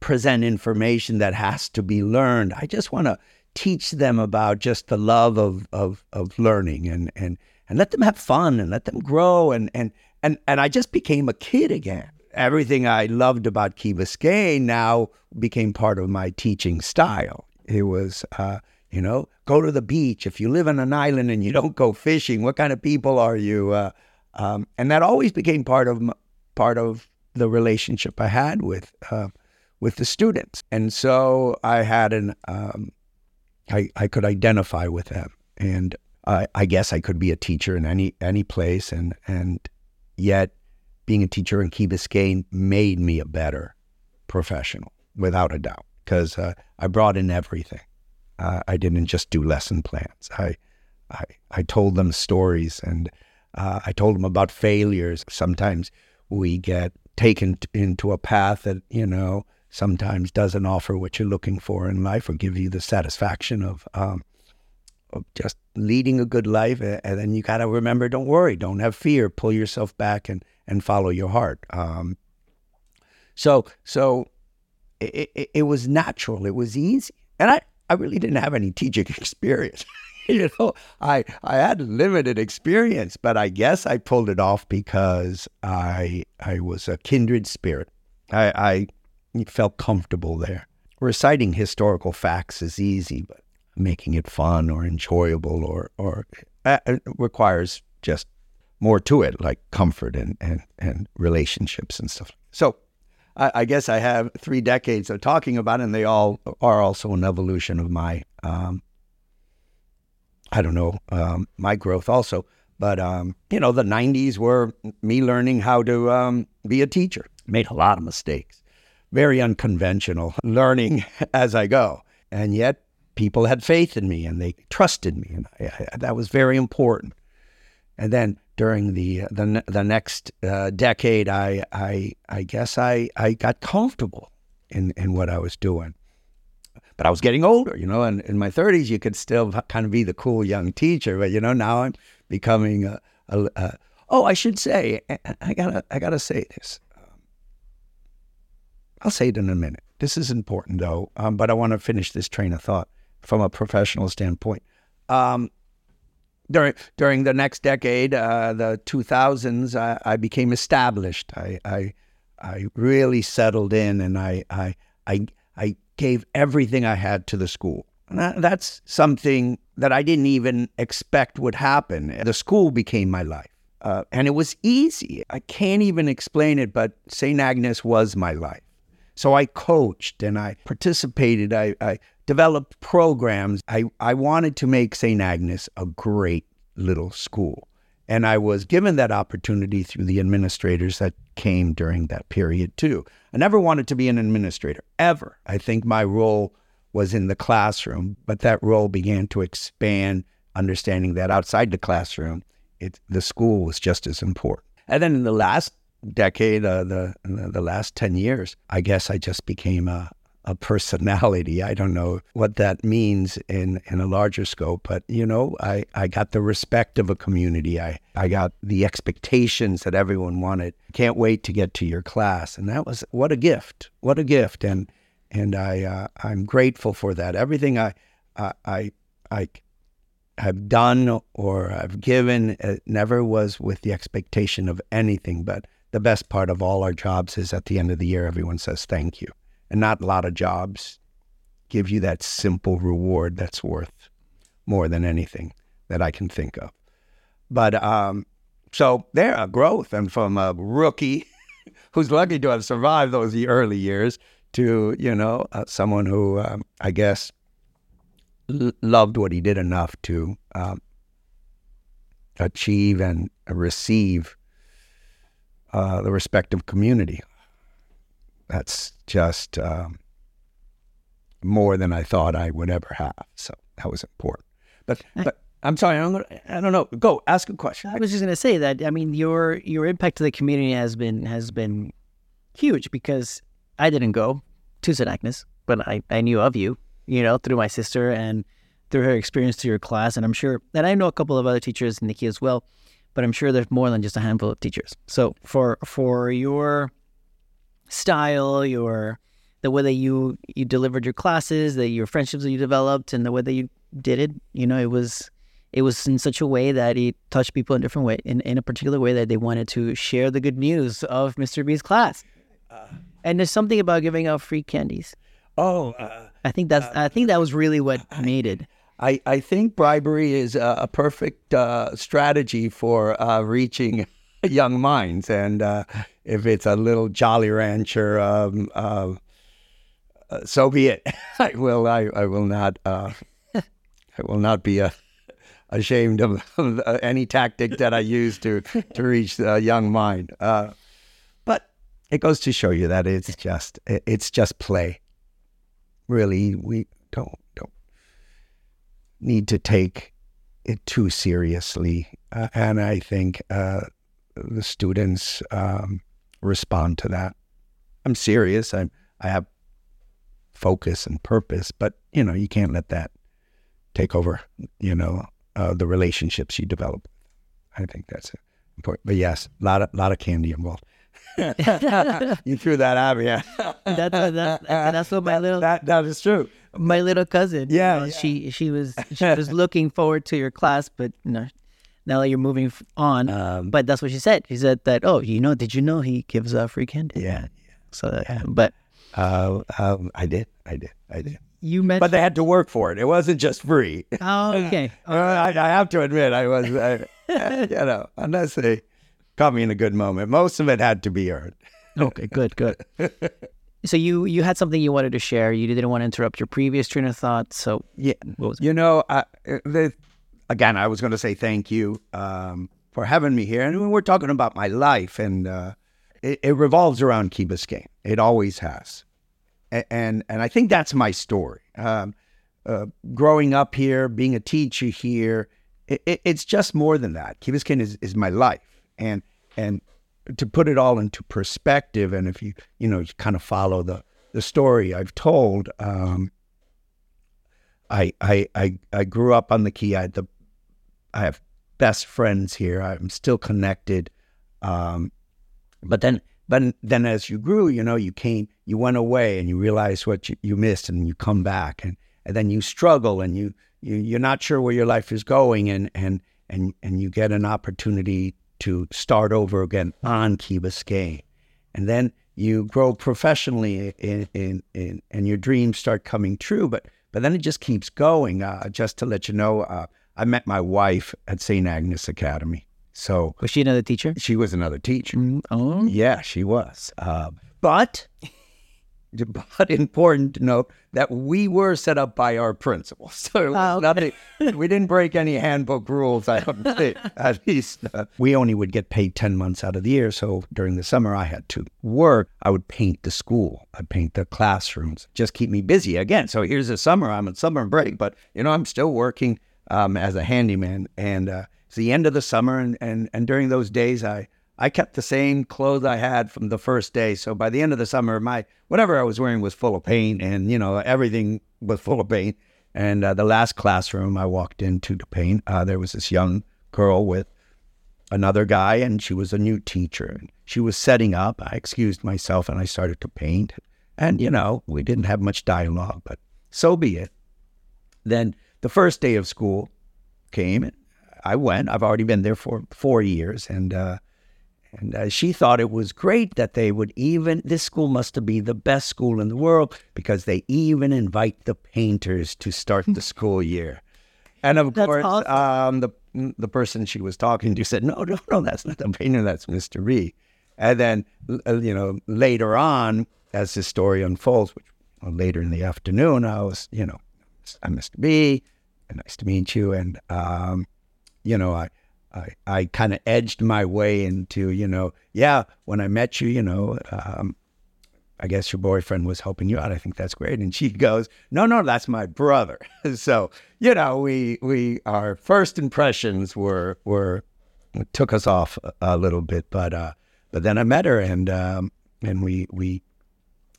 present information that has to be learned. I just want to teach them about just the love of, of, of learning and, and, and let them have fun and let them grow. And, and, and, and I just became a kid again. Everything I loved about Key Biscayne now became part of my teaching style. It was, uh, you know, go to the beach. If you live on an island and you don't go fishing, what kind of people are you? Uh, um, and that always became part of part of the relationship I had with uh, with the students. And so I had an um, I I could identify with them, and I, I guess I could be a teacher in any any place, and and yet being a teacher in Key Biscayne made me a better professional, without a doubt, because uh, I brought in everything. Uh, I didn't just do lesson plans. I, I I told them stories and uh, I told him about failures. Sometimes we get taken t- into a path that, you know, sometimes doesn't offer what you're looking for in life or give you the satisfaction of, um, of just leading a good life. And then you got to remember don't worry, don't have fear, pull yourself back and, and follow your heart. Um, so, so it, it, it was natural, it was easy. And I, I really didn't have any teaching experience. you know, I I had limited experience, but I guess I pulled it off because I I was a kindred spirit. I, I felt comfortable there. Reciting historical facts is easy, but making it fun or enjoyable or or uh, requires just more to it, like comfort and and, and relationships and stuff. So I, I, guess I have three decades of talking about it, and they all are also an evolution of my um, I don't know, um, my growth also. But, um, you know, the 90s were me learning how to um, be a teacher. Made a lot of mistakes, very unconventional, learning as I go. And yet people had faith in me and they trusted me. And I, I, that was very important. And then during the the, the next uh, decade, I, I, I guess I, I got comfortable in, in what I was doing but I was getting older, you know, and in my 30s, you could still kind of be the cool young teacher. But, you know, now I'm becoming a, a, a oh, I should say, I gotta, I gotta say this. Um, I'll say it in a minute. This is important though, um, but I want to finish this train of thought from a professional standpoint. Um, during during the next decade, uh, the 2000s, I, I became established. I, I I really settled in, and I I I I gave everything I had to the school. That's something that I didn't even expect would happen. The school became my life. Uh, and it was easy. I can't even explain it, but St. Agnes was my life. So I coached and I participated. I, I developed programs. I, I wanted to make St. Agnes a great little school. And I was given that opportunity through the administrators that came during that period, too. I never wanted to be an administrator, ever. I think my role was in the classroom, but that role began to expand, understanding that outside the classroom, it, the school was just as important. And then in the last decade, uh, the the last ten years, I guess I just became a a personality. I don't know what that means in, in a larger scope, but you know, I, I got the respect of a community. I, I got the expectations that everyone wanted. Can't wait to get to your class. And that was what a gift. What a gift. And and I uh, I'm grateful for that. Everything I I I have done or I've given it never was with the expectation of anything, but the best part of all our jobs is at the end of the year everyone says thank you and not a lot of jobs give you that simple reward that's worth more than anything that I can think of. But um, so there, a growth, and from a rookie who's lucky to have survived those early years to you know uh, someone who um, I guess l- loved what he did enough to um, achieve and receive uh, the respective community that's just um, more than I thought I would ever have. So that was important. But, but I'm sorry, I'm gonna, I don't know. Go ask a question. I was just going to say that. I mean, your your impact to the community has been has been huge because I didn't go to St. Agnes, but I, I knew of you, you know, through my sister and through her experience to your class. And I'm sure, and I know a couple of other teachers, Nikki as well, but I'm sure there's more than just a handful of teachers. So for for your style, your the way that you you delivered your classes, the your friendships that you developed, and the way that you did it. You know, it was it was in such a way that it touched people in a different way, in, in a particular way that they wanted to share the good news of Mr. B's class. Uh, and there's something about giving out free candies. Oh, uh, I think that's uh, I think that was really what made it. I, I think bribery is a, a perfect uh, strategy for uh, reaching young minds, and uh, if it's a little Jolly Rancher, um, uh, uh, so be it. I will. I, I will not. Uh, I will not be uh, ashamed of, any tactic that I use to to reach a young mind. Uh, but it goes to show you that it's just it's just play. Really, we don't don't need to take it too seriously, uh, and I think the students um, respond to that. I'm serious. I I have focus and purpose, but you know you can't let that take over. You know uh, the relationships you develop. I think that's important. But yes, a lot of lot of candy involved. you threw that at me. Yeah. that's that, that's what my little that that is true. My little cousin. Yeah, yeah. she she was she was looking forward to your class, but you know, now that you're moving on. Um, but that's what she said. She said that, oh, you know, did you know he gives uh, free candy? Yeah. yeah. So, that, yeah. but. Uh, um, I did. I did. I did. You mentioned. But they had to work for it. It wasn't just free. Oh, okay. uh, I, I, have to admit, I was, I, you know, unless they caught me in a good moment, most of it had to be earned. okay, good, good. So you you had something you wanted to share. You didn't want to interrupt your previous train of thought. So yeah, you know, I, the again, I was going to say thank you um, for having me here. And we're talking about my life, and uh, it, it, revolves around Key Biscayne. It always has, and and, and I think that's my story. Um, uh, growing up here, being a teacher here, it, it, it's just more than that. Key Biscayne is, is my life, and and to put it all into perspective, and if you you know you kind of follow the the story I've told. Um, I, I I I grew up on the key. I had the I have best friends here. I'm still connected. Um, but then, but then as you grew, you know, you came, you went away, and you realize what you, you missed, and you come back, and, and then you struggle, and you, you you're not sure where your life is going, and and and and you get an opportunity to start over again on Key Biscayne, and then you grow professionally, in, in, in, and your dreams start coming true. But but then it just keeps going. Uh, just to let you know. Uh, I met my wife at St. Agnes Academy. So was she another teacher? She was another teacher. Mm, oh, yeah, she was. Uh, but but important to note that we were set up by our principal. So Oh, nothing, we didn't break any handbook rules, I don't think. At least uh, we only would get paid 10 months out of the year. So during the summer, I had to work. I would paint the school, I'd paint the classrooms, just keep me busy again. So here's the summer, I'm on summer break, but you know, I'm still working um, as a handyman. And uh, it's the end of the summer. And, and, and during those days, I, I kept the same clothes I had from the first day. So by the end of the summer, my whatever I was wearing was full of paint, and you know everything was full of paint. And uh, the last classroom I walked into to paint, uh, there was this young girl with another guy, and she was a new teacher. And she was setting up. I excused myself, and I started to paint. And you know, we didn't have much dialogue, but so be it. Then the first day of school came, and I went. I've already been there for four years, and. Uh, and uh, she thought it was great that they would even, this school must be the best school in the world because they even invite the painters to start the school year. And of That's course, awesome. um, the the person she was talking to said, "No, no, no, that's not the painter. That's Mr. B." And then, uh, you know, later on, as the story unfolds, which well, later in the afternoon, I was, you know, I'm Mr. B. Nice to meet you. And um, you know, I I, I kind of edged my way into, you know, yeah, when I met you, you know, um, I guess your boyfriend was helping you out. I think that's great. And she goes, no, no, that's my brother. so, you know, we, we, our first impressions were, were, took us off a, a little bit, but, uh, but then I met her and, um, and we, we,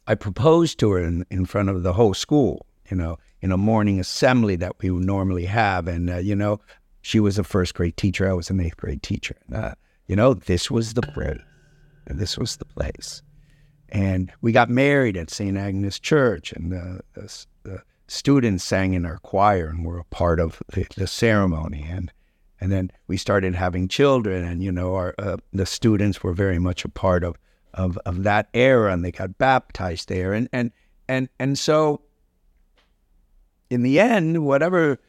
I proposed to her in, in front of the whole school, you know, in a morning assembly that we would normally have. And, uh, you know, she was a first grade teacher. I was an eighth grade teacher. Uh, you know, this was the place. This was the place. And we got married at St. Agnes Church, and the, the, the, students sang in our choir and were a part of the, the, ceremony. And and then we started having children, and you know, our uh, the students were very much a part of, of of that era, and they got baptized there. And and and and so, in the end, whatever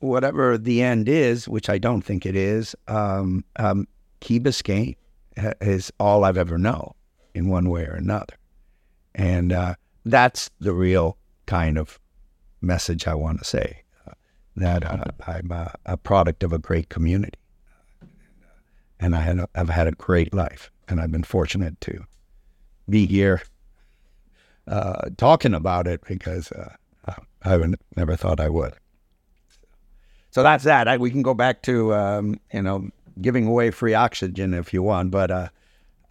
whatever the end is, which I don't think it is, um, um, Key Biscayne is all I've ever known in one way or another. And uh, that's the real kind of message I want to say uh, that uh, I'm a, a, product of a great community. And I had a, I've had a great life, and I've been fortunate to be here uh, talking about it because I never thought I would. So that's that. I, we can go back to um, you know giving away free oxygen if you want, but uh,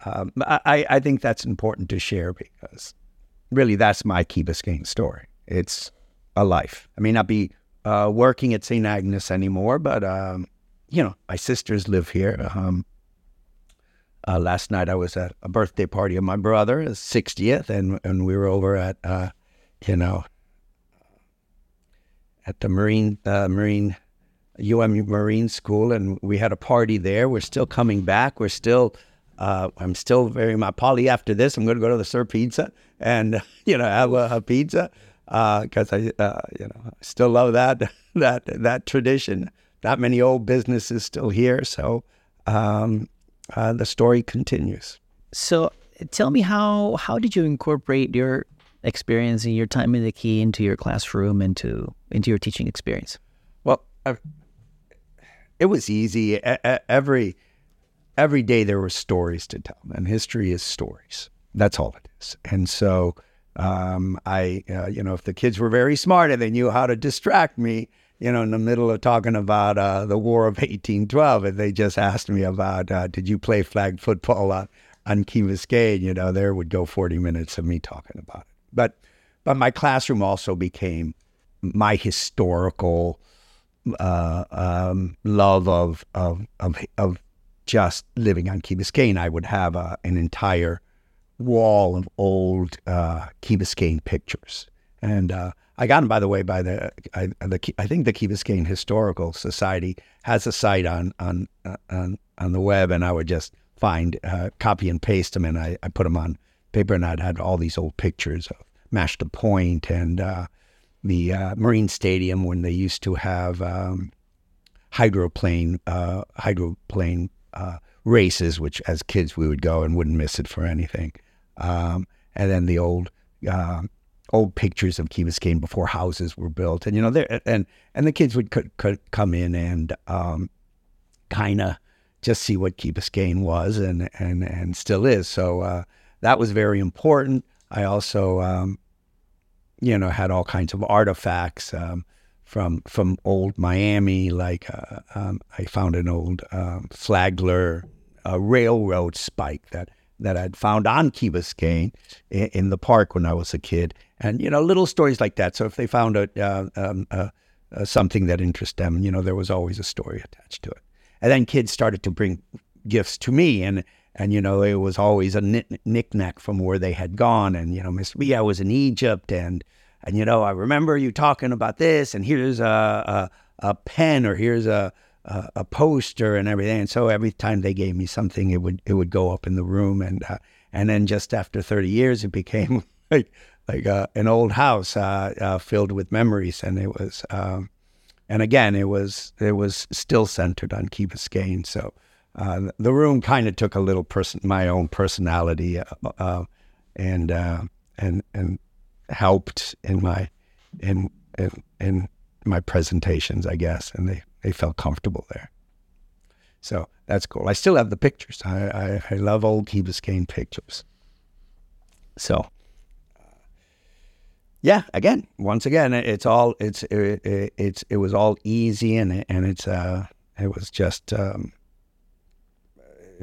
um, I, I think that's important to share because really that's my Key Biscayne story. It's a life. I may not be uh, working at St. Agnes anymore, but um, you know my sisters live here. Um, uh, last night I was at a birthday party of my brother, his 60th, and and we were over at uh, you know at the Marine Marine UM Marine School, and we had a party there. We're still coming back. We're still, uh, I'm still very my poly. After this, I'm going to go to the Sir Pizza and you know have a, a pizza because uh, I, uh, you know, still love that that that tradition. Not many old businesses still here, so um, uh, the story continues. So, tell me how how did you incorporate your experience and your time in the key into your classroom into into your teaching experience? Well, I've, it was easy. Every every day there were stories to tell, and history is stories. That's all it is. And so, um, I, uh, you know, if the kids were very smart and they knew how to distract me, you know, in the middle of talking about uh, the War of 1812, and they just asked me about, uh, did you play flag football on, on Key Biscayne? You know, there would go 40 minutes of me talking about it. But, but my classroom also became my historical uh, um, love of, of, of of just living on Key Biscayne. I would have an entire wall of old uh, Key Biscayne pictures, and uh, I got them by the way by the I, the I think the Key Biscayne Historical Society has a site on on uh, on on the web, and I would just find uh, copy and paste them, and I, I put them on paper, and I'd had all these old pictures of Mashta Point and the uh, Marine Stadium when they used to have um, hydroplane uh, hydroplane uh, races, which as kids we would go and wouldn't miss it for anything. Um, and then the old uh, old pictures of Key Biscayne before houses were built, and you know, there and and the kids would could, could come in and um, kind of just see what Key Biscayne was and and and still is. So uh, that was very important. I also, um, you know, had all kinds of artifacts um, from from old Miami. Like uh, um, I found an old um, Flagler uh, railroad spike that that I'd found on Key Biscayne in, in, the park when I was a kid, and you know, little stories like that. So if they found a, uh, um, something that interested them, you know, there was always a story attached to it. And then kids started to bring gifts to me, and and you know it was always a knickknack from where they had gone. And you know, Mr. B, I was in Egypt, and and you know, I remember you talking about this, and here's a a, a pen, or here's a, a, a poster, and everything. And so every time they gave me something, it would it would go up in the room, and uh, and then just after thirty years, it became like like uh, an old house uh, uh filled with memories, and it was. Um, and again, it was it was still centered on Key Biscayne. So uh, the room kind of took a little person, my own personality, uh, uh, and uh, and and helped in my in, in in my presentations, I guess, and they they felt comfortable there. So that's cool. I still have the pictures. I I, I love old Key Biscayne pictures. So yeah, again, once again, it's all it's it, it, it's it was all easy and and it's uh it was just um,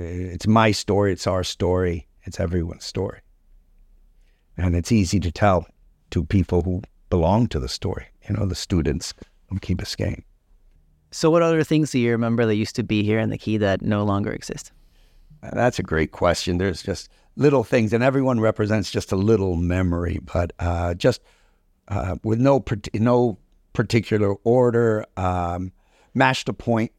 it's my story, it's our story, it's everyone's story, and it's easy to tell to people who belong to the story. You know, the students of Key Biscayne. So, what other things do you remember that used to be here in the Key that no longer exist? That's a great question. There's just little things, and everyone represents just a little memory, but uh, just uh, with no no particular order. Um, Mashta Point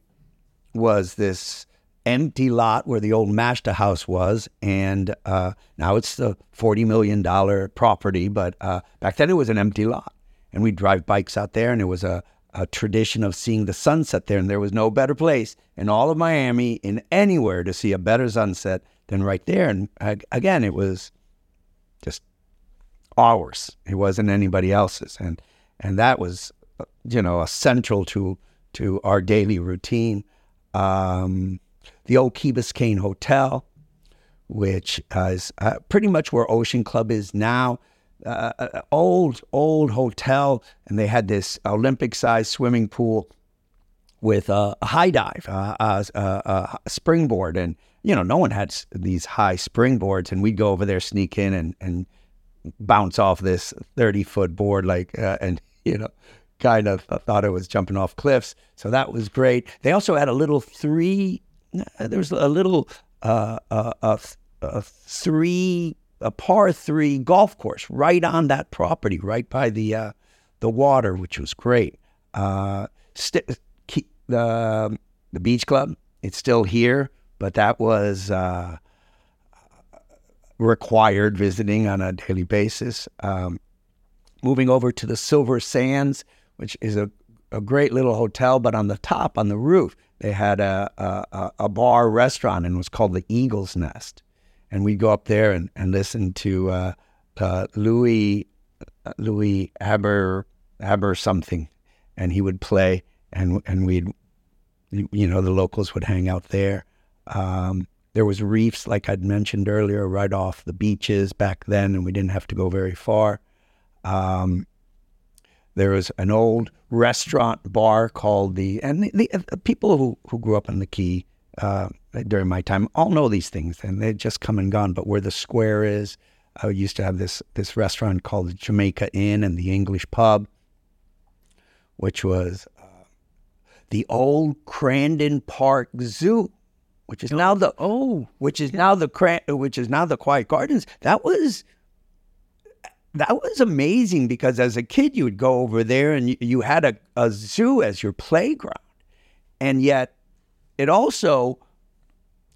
was this empty lot where the old Mashta house was, and uh, now it's the forty million dollar property. But uh, back then it was an empty lot, and we'd drive bikes out there, and it was a, a tradition of seeing the sunset there. And there was no better place in all of Miami, in anywhere, to see a better sunset than right there. And again, it was just ours. It wasn't anybody else's, and and that was you know essential to to our daily routine. Um, the old Key Biscayne Hotel, which is uh, pretty much where Ocean Club is now. Uh, uh old, old hotel, and they had this Olympic-sized swimming pool with a high dive, uh, a, a, a, springboard, and you know, no one had these high springboards, and we'd go over there, sneak in, and and bounce off this thirty foot board, like, uh, and you know, kind of thought it was jumping off cliffs. So that was great. They also had a little three. Uh, there was a little uh, uh, a, a three a par three golf course right on that property, right by the uh, the water, which was great. Uh, st- the the beach club, it's still here but that was uh, required visiting on a daily basis. Um, moving over to the Silver Sands, which is a, a great little hotel, but on the top, on the roof, they had a, a, a bar restaurant and it was called the Eagle's Nest. And we'd go up there and, and listen to uh, uh, Louis Louis Aber Aber something, and he would play, and and we'd you know the locals would hang out there. Um, there was reefs, like I'd mentioned earlier, right off the beaches back then, and we didn't have to go very far. Um, there was an old restaurant bar called the, and the, the, the people who, who grew up in the Key uh, during my time all know these things, and they just come and gone. But where the square is, I used to have this this restaurant called the Jamaica Inn and the English Pub, which was uh, the old Crandon Park Zoo which is now the oh, which is now the which is now the Quiet Gardens. That was that was amazing because as a kid you would go over there and you, you had a, a zoo as your playground, and yet it also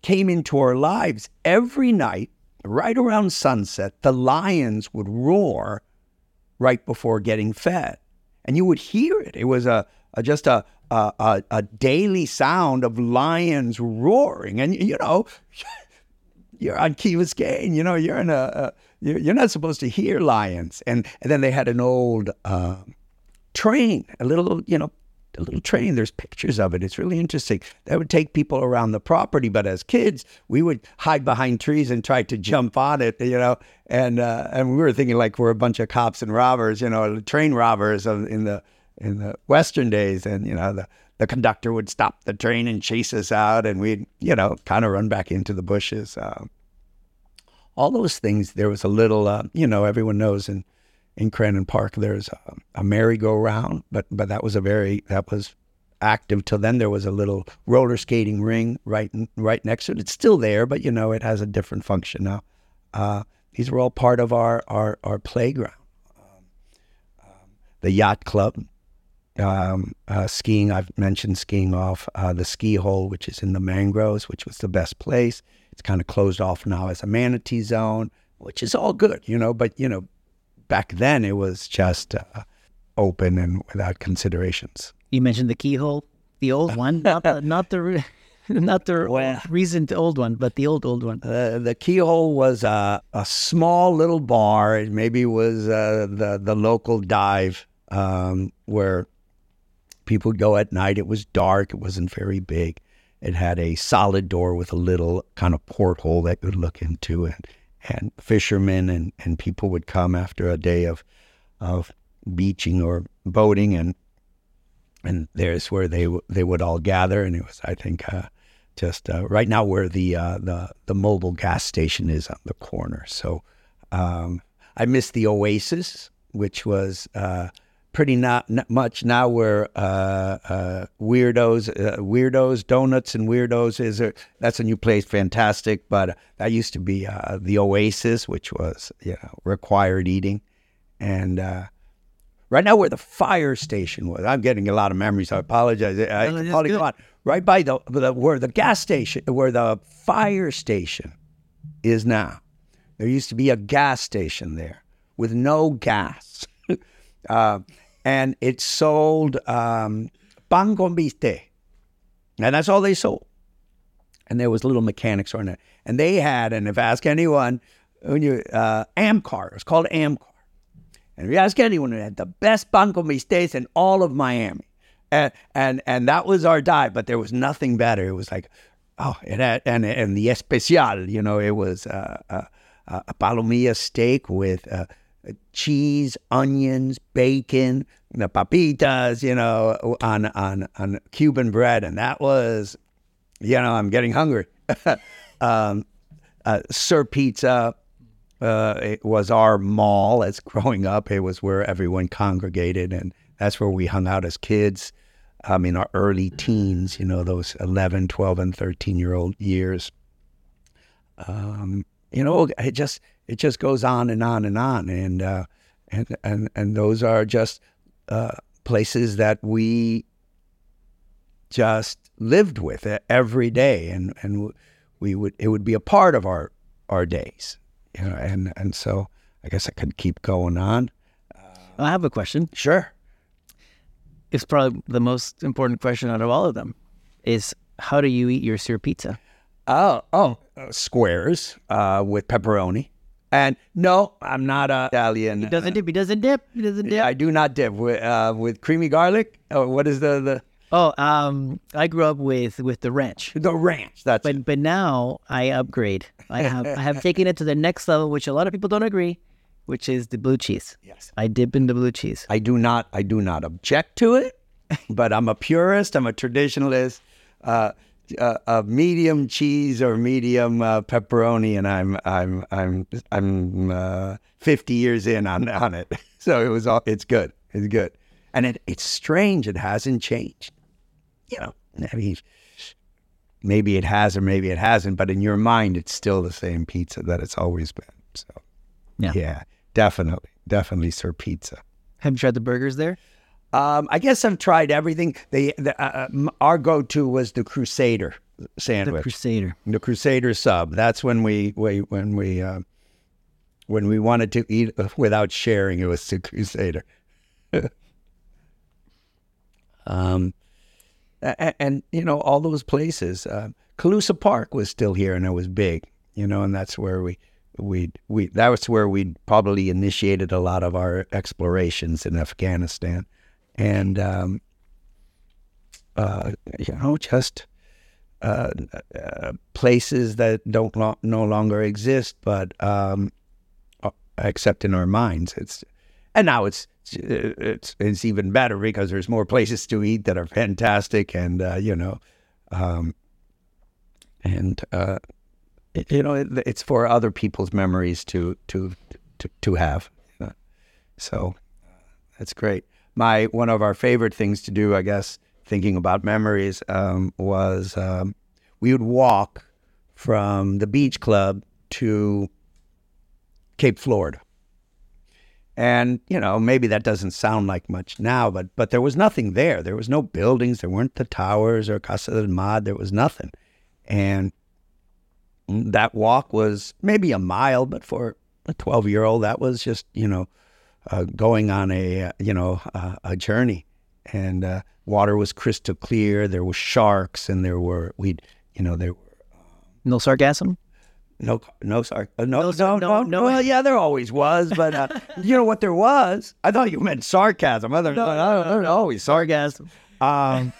came into our lives every night right around sunset. The lions would roar right before getting fed, and you would hear it. It was a, a just a a, a, a daily sound of lions roaring. And, you know, you're on Key Biscayne, you know, you're in a, a, you- you're not supposed to hear lions. And and then they had an old uh, train, a little, you know, a little train. There's pictures of it. It's really interesting. That would take people around the property, but as kids, we would hide behind trees and try to jump on it, you know. And uh, and we were thinking like we're a bunch of cops and robbers, you know, train robbers of, in the in the Western days. And you know, the the conductor would stop the train and chase us out, and we'd you know kind of run back into the bushes. Um, all those things. There was a little, uh, you know, everyone knows in in Crandon Park there's a, a merry-go-round, but but that was a very that was active till then. There was a little roller skating ring right right next to it. It's still there, but you know it has a different function now. Uh, these were all part of our our, our playground. Um, um, the yacht club, um, uh, skiing. I've mentioned skiing off uh, the ski hole, which is in the mangroves, which was the best place. It's kind of closed off now as a manatee zone, which is all good, you know. But you know, back then it was just uh, open and without considerations. You mentioned the keyhole, the old one, not the not the re- not the Well- recent old one, but the old old one. Uh, the keyhole was uh, a small little bar. It maybe was uh, the the local dive um, where people would go at night. It was dark. It wasn't very big. It had a solid door with a little kind of porthole that could look into, and and fishermen and, and people would come after a day of of beaching or boating, and and there's where they they would all gather, and it was I think. Uh, just uh, right now where the uh, the the Mobil gas station is on the corner. So um, I miss the Oasis, which was uh, pretty not, not much now where uh, uh, weirdos uh, weirdos donuts and weirdos is a, that's a new place, fantastic. But that used to be uh, the Oasis, which was you know required eating, and. Uh, Right now, where the fire station was, I'm getting a lot of memories. I apologize. I, No, that's Paulie, good. come on. Right by the, the where the gas station, where the fire station is now. There used to be a gas station there with no gas, uh, and it sold um, pan con and that's all they sold. And there was little mechanics on it, and they had, and if ask anyone, when you uh, Amcar, it's called Amcar. And if you ask anyone, it had the best pan con in all of Miami. And, and and that was our dive, but there was nothing better. It was like, oh, it had, and and the especial, you know, it was uh, uh, a palomilla steak with uh, cheese, onions, bacon, the papitas, you know, on on on Cuban bread, and that was, you know, I'm getting hungry. um, uh, Sir Pizza, uh, it was our mall as growing up. It was where everyone congregated, and that's where we hung out as kids. Um, mean, our early teens, you know, those 11, 12, and 13 year old years. Um, you know, it just it just goes on and on and on, and uh, and and and those are just uh, places that we just lived with every day, and and we would it would be a part of our our days, you know, and and so I guess I could keep going on. I have a question. Sure. It's probably the most important question out of all of them. Is how do you eat your sir pizza? Oh, oh, uh, squares uh, with pepperoni. And no, I'm not a Italian. He doesn't dip. He doesn't dip. He doesn't dip. I do not dip with uh, with creamy garlic. Or what is the the Oh, um, I grew up with with the ranch, the ranch? That's but but now I upgrade. I have I have taken it to the next level, which a lot of people don't agree, which is the blue cheese. yes. I dip in the blue cheese. I do not I do not object to it, but I'm a purist. I'm a traditionalist. Uh, uh, a medium cheese or medium uh, pepperoni, and I'm I'm I'm I'm uh, 50 years in on on it. So it was all it's good. It's good, and it it's strange. It hasn't changed. You know, I mean, maybe it has or maybe it hasn't, but in your mind, it's still the same pizza that it's always been. So Yeah. yeah, definitely, definitely, Sir Pizza. Have you tried the burgers there? Um, I guess I've tried everything. They, the, uh, uh, our go-to was the Crusader sandwich. The Crusader. the Crusader sub. That's when we, we when we uh, when we wanted to eat without sharing. It was the Crusader. um, and, and you know all those places. Uh, Calusa Park was still here, and it was big. You know, and that's where we we we that was where we probably initiated a lot of our explorations in Afghanistan, and um, uh, you know just uh, uh, places that don't lo- no longer exist, but um, uh, except in our minds. It's and now it's it's it's even better because there's more places to eat that are fantastic, and uh, you know, um, and uh, it, you know, it, it's for other people's memories to to to to have. So that's great. My one of our favorite things to do, I guess, thinking about memories, um, was um, we would walk from the beach club to Cape Florida. And you know, maybe that doesn't sound like much now, but but there was nothing there. There was no buildings. There weren't the towers or Casa del Mar. There was nothing, and that walk was maybe a mile, but for a twelve-year-old, that was just you know uh, going on a uh, you know uh, a journey. And uh, water was crystal clear. There were sharks, and there were we you know there were No sarcasm. no, no, sorry, no, No, no, no, no, no. Well, yeah, there always was, but uh, you know what there was? I thought you meant sarcasm. I thought, I don't know, always sarcasm. Um,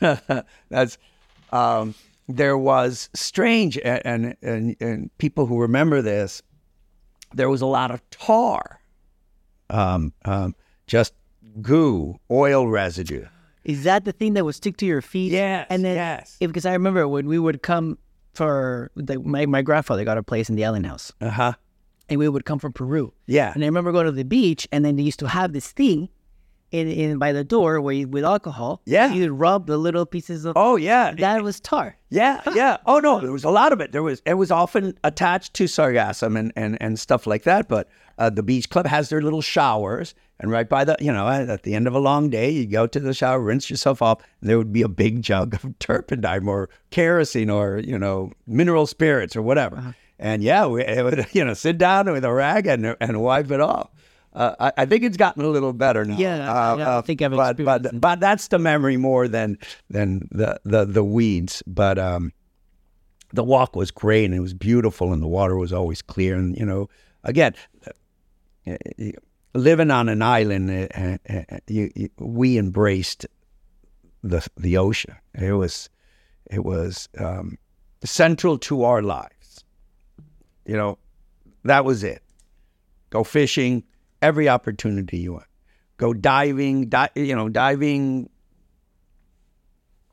that's um, there was strange, and and and people who remember this, there was a lot of tar, um, um, just goo, oil residue. Is that the thing that would stick to your feet? Yes, And then, yes. if- because I remember when we would come for the, my my grandfather got a place in the Allen House, Uh huh. and we would come from Peru. Yeah. And I remember going to the beach, and then they used to have this thing in, in by the door where you, with alcohol. Yeah. You rub the little pieces of Oh yeah. that was tar. Yeah, yeah. Oh no, there was a lot of it. There was it was often attached to sargassum and and, and stuff like that. But uh, the beach club has their little showers, and right by the you know at the end of a long day, you go to the shower, rinse yourself off. And there would be a big jug of turpentine or kerosene or you know mineral spirits or whatever. And yeah, we it would, you know sit down with a rag and and wipe it off. Uh, I, I think it's gotten a little better now. Yeah, Uh, yeah, I uh, think I've but, experienced but but that's the memory more than than the the the weeds. But um, the walk was great and it was beautiful and the water was always clear. And you know again uh, uh, living on an island uh, uh, uh, you, you, we embraced the the ocean. It was it was um, central to our lives. You know that was it. Go fishing every opportunity you want go diving di- you know diving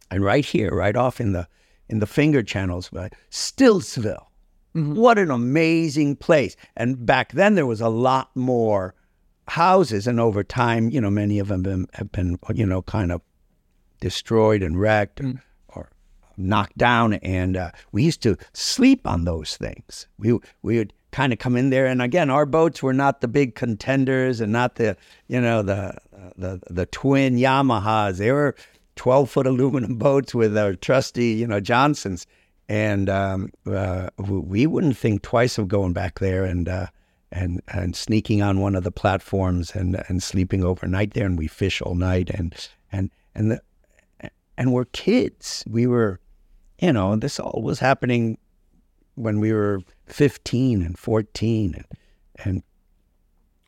and right here, right off in the in the finger channels, right, Stiltsville. What an amazing place! And back then there was a lot more houses, and over time, you know, many of them been, have been, you know, kind of destroyed and wrecked or knocked down. And uh, we used to sleep on those things. We we would kind of come in there, and again, our boats were not the big contenders and not the you know the the the twin Yamahas. They were twelve foot aluminum boats with our trusty you know Johnsons, and um, uh, we wouldn't think twice of going back there and. Uh, and and sneaking on one of the platforms and and sleeping overnight there, and we fish all night, and and and the and we're kids. We were, you know, this all was happening when we were 15 and 14 and and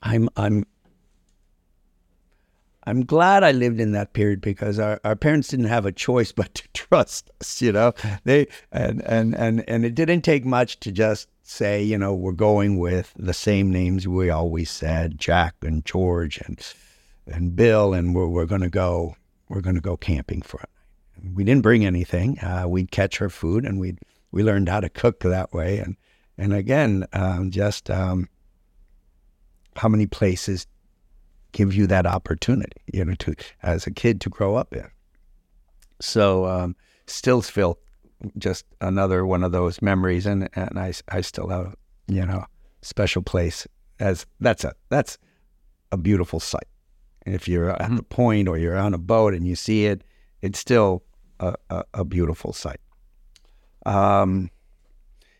I'm I'm I'm glad I lived in that period because our, our parents didn't have a choice but to trust us, you know. They and, and and and it didn't take much to just say, you know, we're going with the same names we always said, Jack and George and and Bill, and we're we're gonna go we're gonna go camping for it. We didn't bring anything. Uh, we'd catch our food, and we we learned how to cook that way. And and again, um, just um, how many places give you that opportunity, you know, to as a kid to grow up in. So um, Stiltsville, just another one of those memories, and and I I still have you know special place as that's a that's a beautiful sight. If you're at the point or you're on a boat and you see it, it's still a, a, a beautiful sight. Um,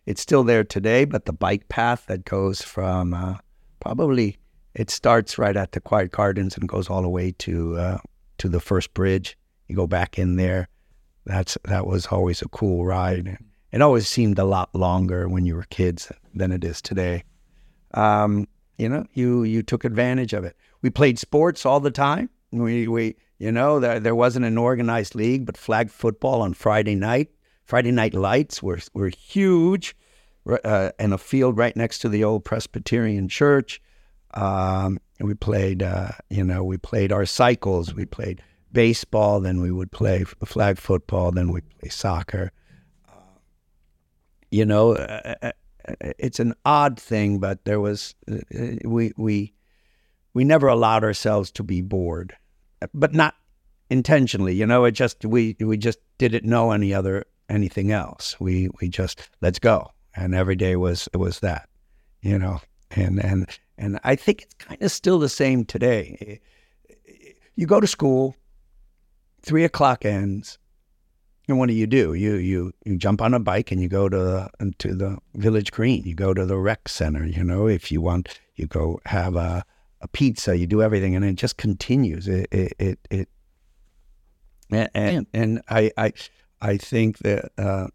it's still there today, but the bike path that goes from uh, probably it starts right at the Quiet Gardens and goes all the way to uh, to the first bridge. You go back in there. That's that was always a cool ride, it always seemed a lot longer when you were kids than it is today. Um, you know, you you took advantage of it. We played sports all the time. We we you know there there wasn't an organized league, but flag football on Friday night. Friday night lights were were huge, uh, and a field right next to the old Presbyterian church. Um, we played, uh, you know, we played our cycles. We played baseball, then we would play flag football, then we play soccer. You know, uh, uh, uh, it's an odd thing, but there was we we we never allowed ourselves to be bored, but not intentionally. You know, it just we we just didn't know any other anything else. We we just let's go, and every day was was that, you know, and and and I think it's kind of still the same today. You go to school, three o'clock ends, and what do you do? You you you jump on a bike and you go to to the village green. You go to the rec center. You know, if you want, you go have a a pizza. You do everything, and it just continues. It it it, it and, and, and I I I think that uh,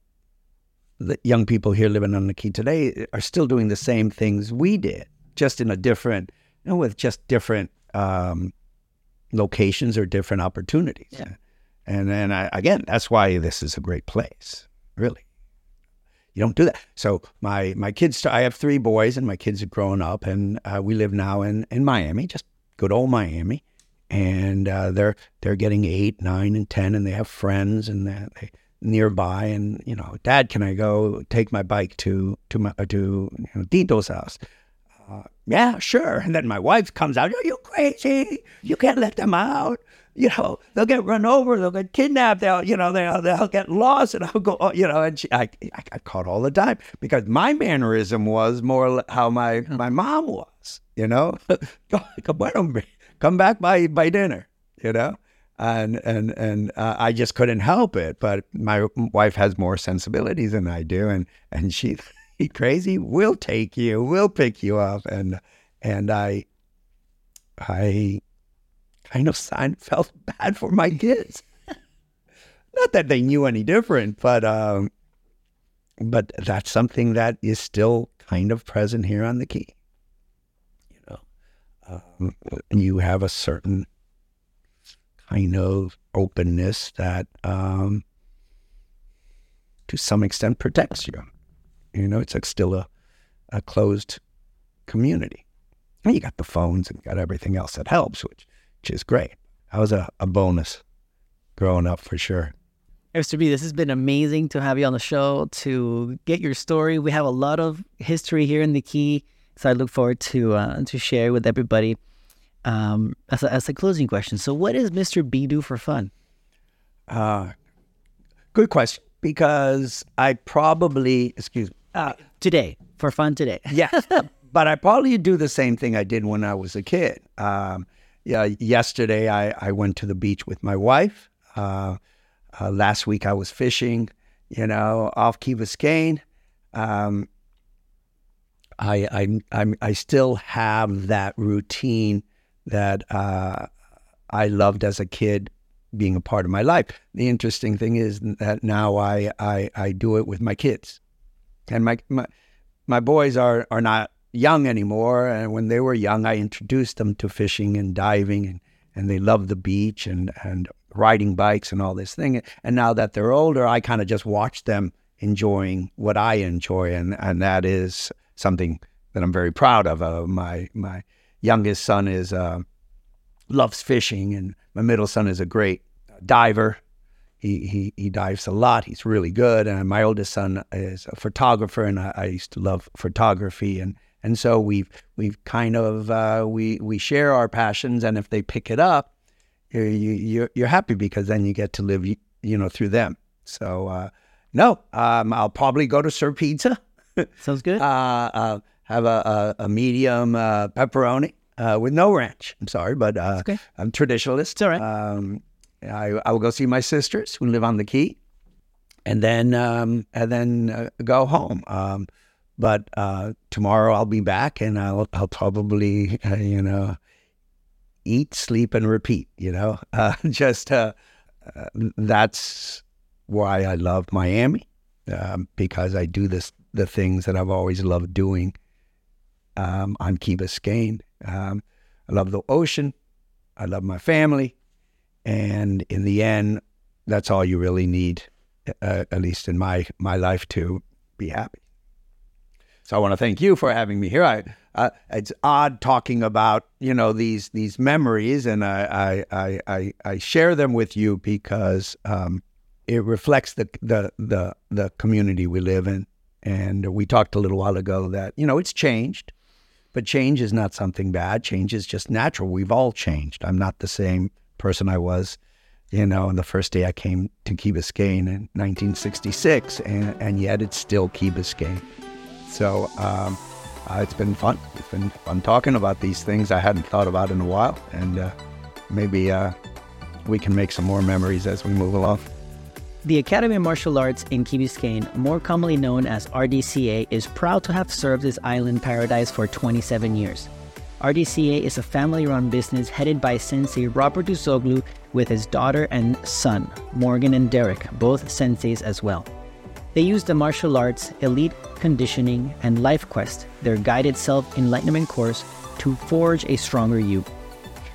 the young people here living on the key today are still doing the same things we did, just in a different, you know, with just different um, locations or different opportunities. Yeah. And then I, again, that's why this is a great place. Really, you don't do that. So my my kids, I have three boys, and my kids have grown up, and uh, we live now in in Miami, just good old Miami, and uh, they're they're getting eight, nine, and ten, and they have friends, and they, they nearby, and you know, Dad, can I go take my bike to to my to you know, Dito's house? Uh, yeah, sure. And then my wife comes out. Are you crazy? You can't let them out you know, they'll get run over, they'll get kidnapped, they'll, you know, they'll, they'll get lost, and I'll go, you know, and she, I, I got caught all the time because my mannerism was more how my, my mom was, you know, come, come back by, by dinner, you know, and, and, and uh, I just couldn't help it. But my wife has more sensibilities than I do. And, and she, crazy, we'll take you, we'll pick you up. And, and I, I, kind of sign, felt bad for my kids. Not that they knew any different, but um, but that's something that is still kind of present here on the key. You um, you have a certain kind of openness that, um, to some extent, protects you. You know, it's like still a, a closed community. And you got the phones and got everything else that helps, which which is great. That was a, a bonus growing up for sure. Mr. B, this has been amazing to have you on the show to get your story. We have a lot of history here in the Key, so I look forward to uh, to share with everybody. Um, as, a, as a closing question, so what does Mr. B do for fun? Uh, good question. Because I probably, excuse me, uh, today for fun today. yeah, but I probably do the same thing I did when I was a kid. Um, yeah, yesterday I, I went to the beach with my wife. Uh, uh, last week I was fishing, you know, off Key Biscayne. Um, I, I, I'm, I still have that routine that uh, I loved as a kid being a part of my life. The interesting thing is that now I, I, I do it with my kids. And my, my, my boys are, are not young anymore. And when they were young, I introduced them to fishing and diving, and, and they loved the beach and, and riding bikes and all this thing. And now that they're older, I kind of just watch them enjoying what I enjoy, and, and that is something that I'm very proud of. Uh, my my youngest son is uh, loves fishing, and my middle son is a great diver. He, he he dives a lot. He's really good. And my oldest son is a photographer, and I, I used to love photography. And and so we've we've kind of uh, we we share our passions, and if they pick it up, you're you, you're happy because then you get to live you, you know through them. So uh, no, um, I'll probably go to Sir Pizza. Sounds good. uh, uh, have a, a, a medium uh, pepperoni uh, with no ranch. I'm sorry, but okay. I'm traditionalist. It's all right. Um, I, I will go see my sisters who live on the Key, and then um, and then go home. Um, but uh, tomorrow I'll be back, and I'll I'll probably uh, you know eat, sleep, and repeat. You know, uh, just uh, uh, that's why I love Miami. um, because I do this the things that I've always loved doing um, on Key Biscayne. Um, I love the ocean. I love my family. And in the end, that's all you really need, uh, at least in my, my life, to be happy. So I want to thank you for having me here. I, uh, it's odd talking about you know these these memories, and I I, I, I share them with you because um, it reflects the, the the the community we live in. And we talked a little while ago that you know it's changed. But change is not something bad. Change is just natural. We've all changed. I'm not the same person I was, you know, on the first day I came to Key Biscayne in 1966, and, and yet it's still Key Biscayne. So um, uh, it's been fun. It's been fun talking about these things I hadn't thought about in a while, and uh, maybe uh, we can make some more memories as we move along. The Academy of Martial Arts in Key Biscayne, more commonly known as RDCA, is proud to have served this island paradise for 27 years. RDCA is a family run business headed by Sensei Robert Dusoglu with his daughter and son, Morgan and Derek, both senseis as well. They use the martial arts, elite conditioning, and Life Quest, their guided self enlightenment course, to forge a stronger you.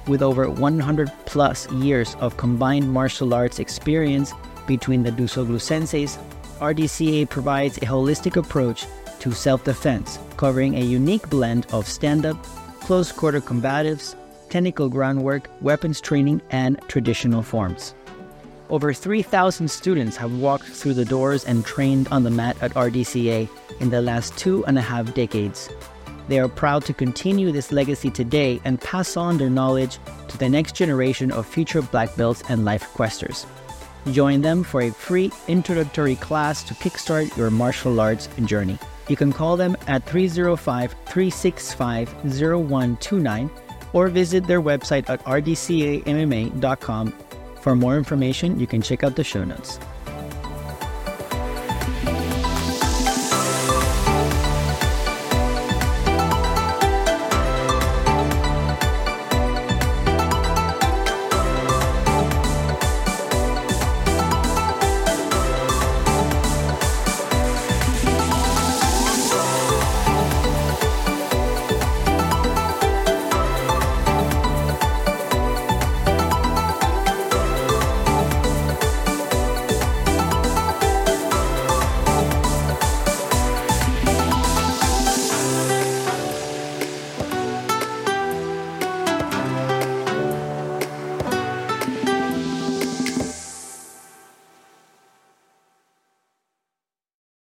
With over 100 plus years of combined martial arts experience, between the Dusoglu senseis, RDCA provides a holistic approach to self defense, covering a unique blend of stand up, close quarter combatives, technical groundwork, weapons training, and traditional forms. Over 3,000 students have walked through the doors and trained on the mat at RDCA in the last two and a half decades. They are proud to continue this legacy today and pass on their knowledge to the next generation of future black belts and life questers. Join them for a free introductory class to kickstart your martial arts journey. You can call them at 305 365 0129 or visit their website at rdcamma.com. For more information, you can check out the show notes.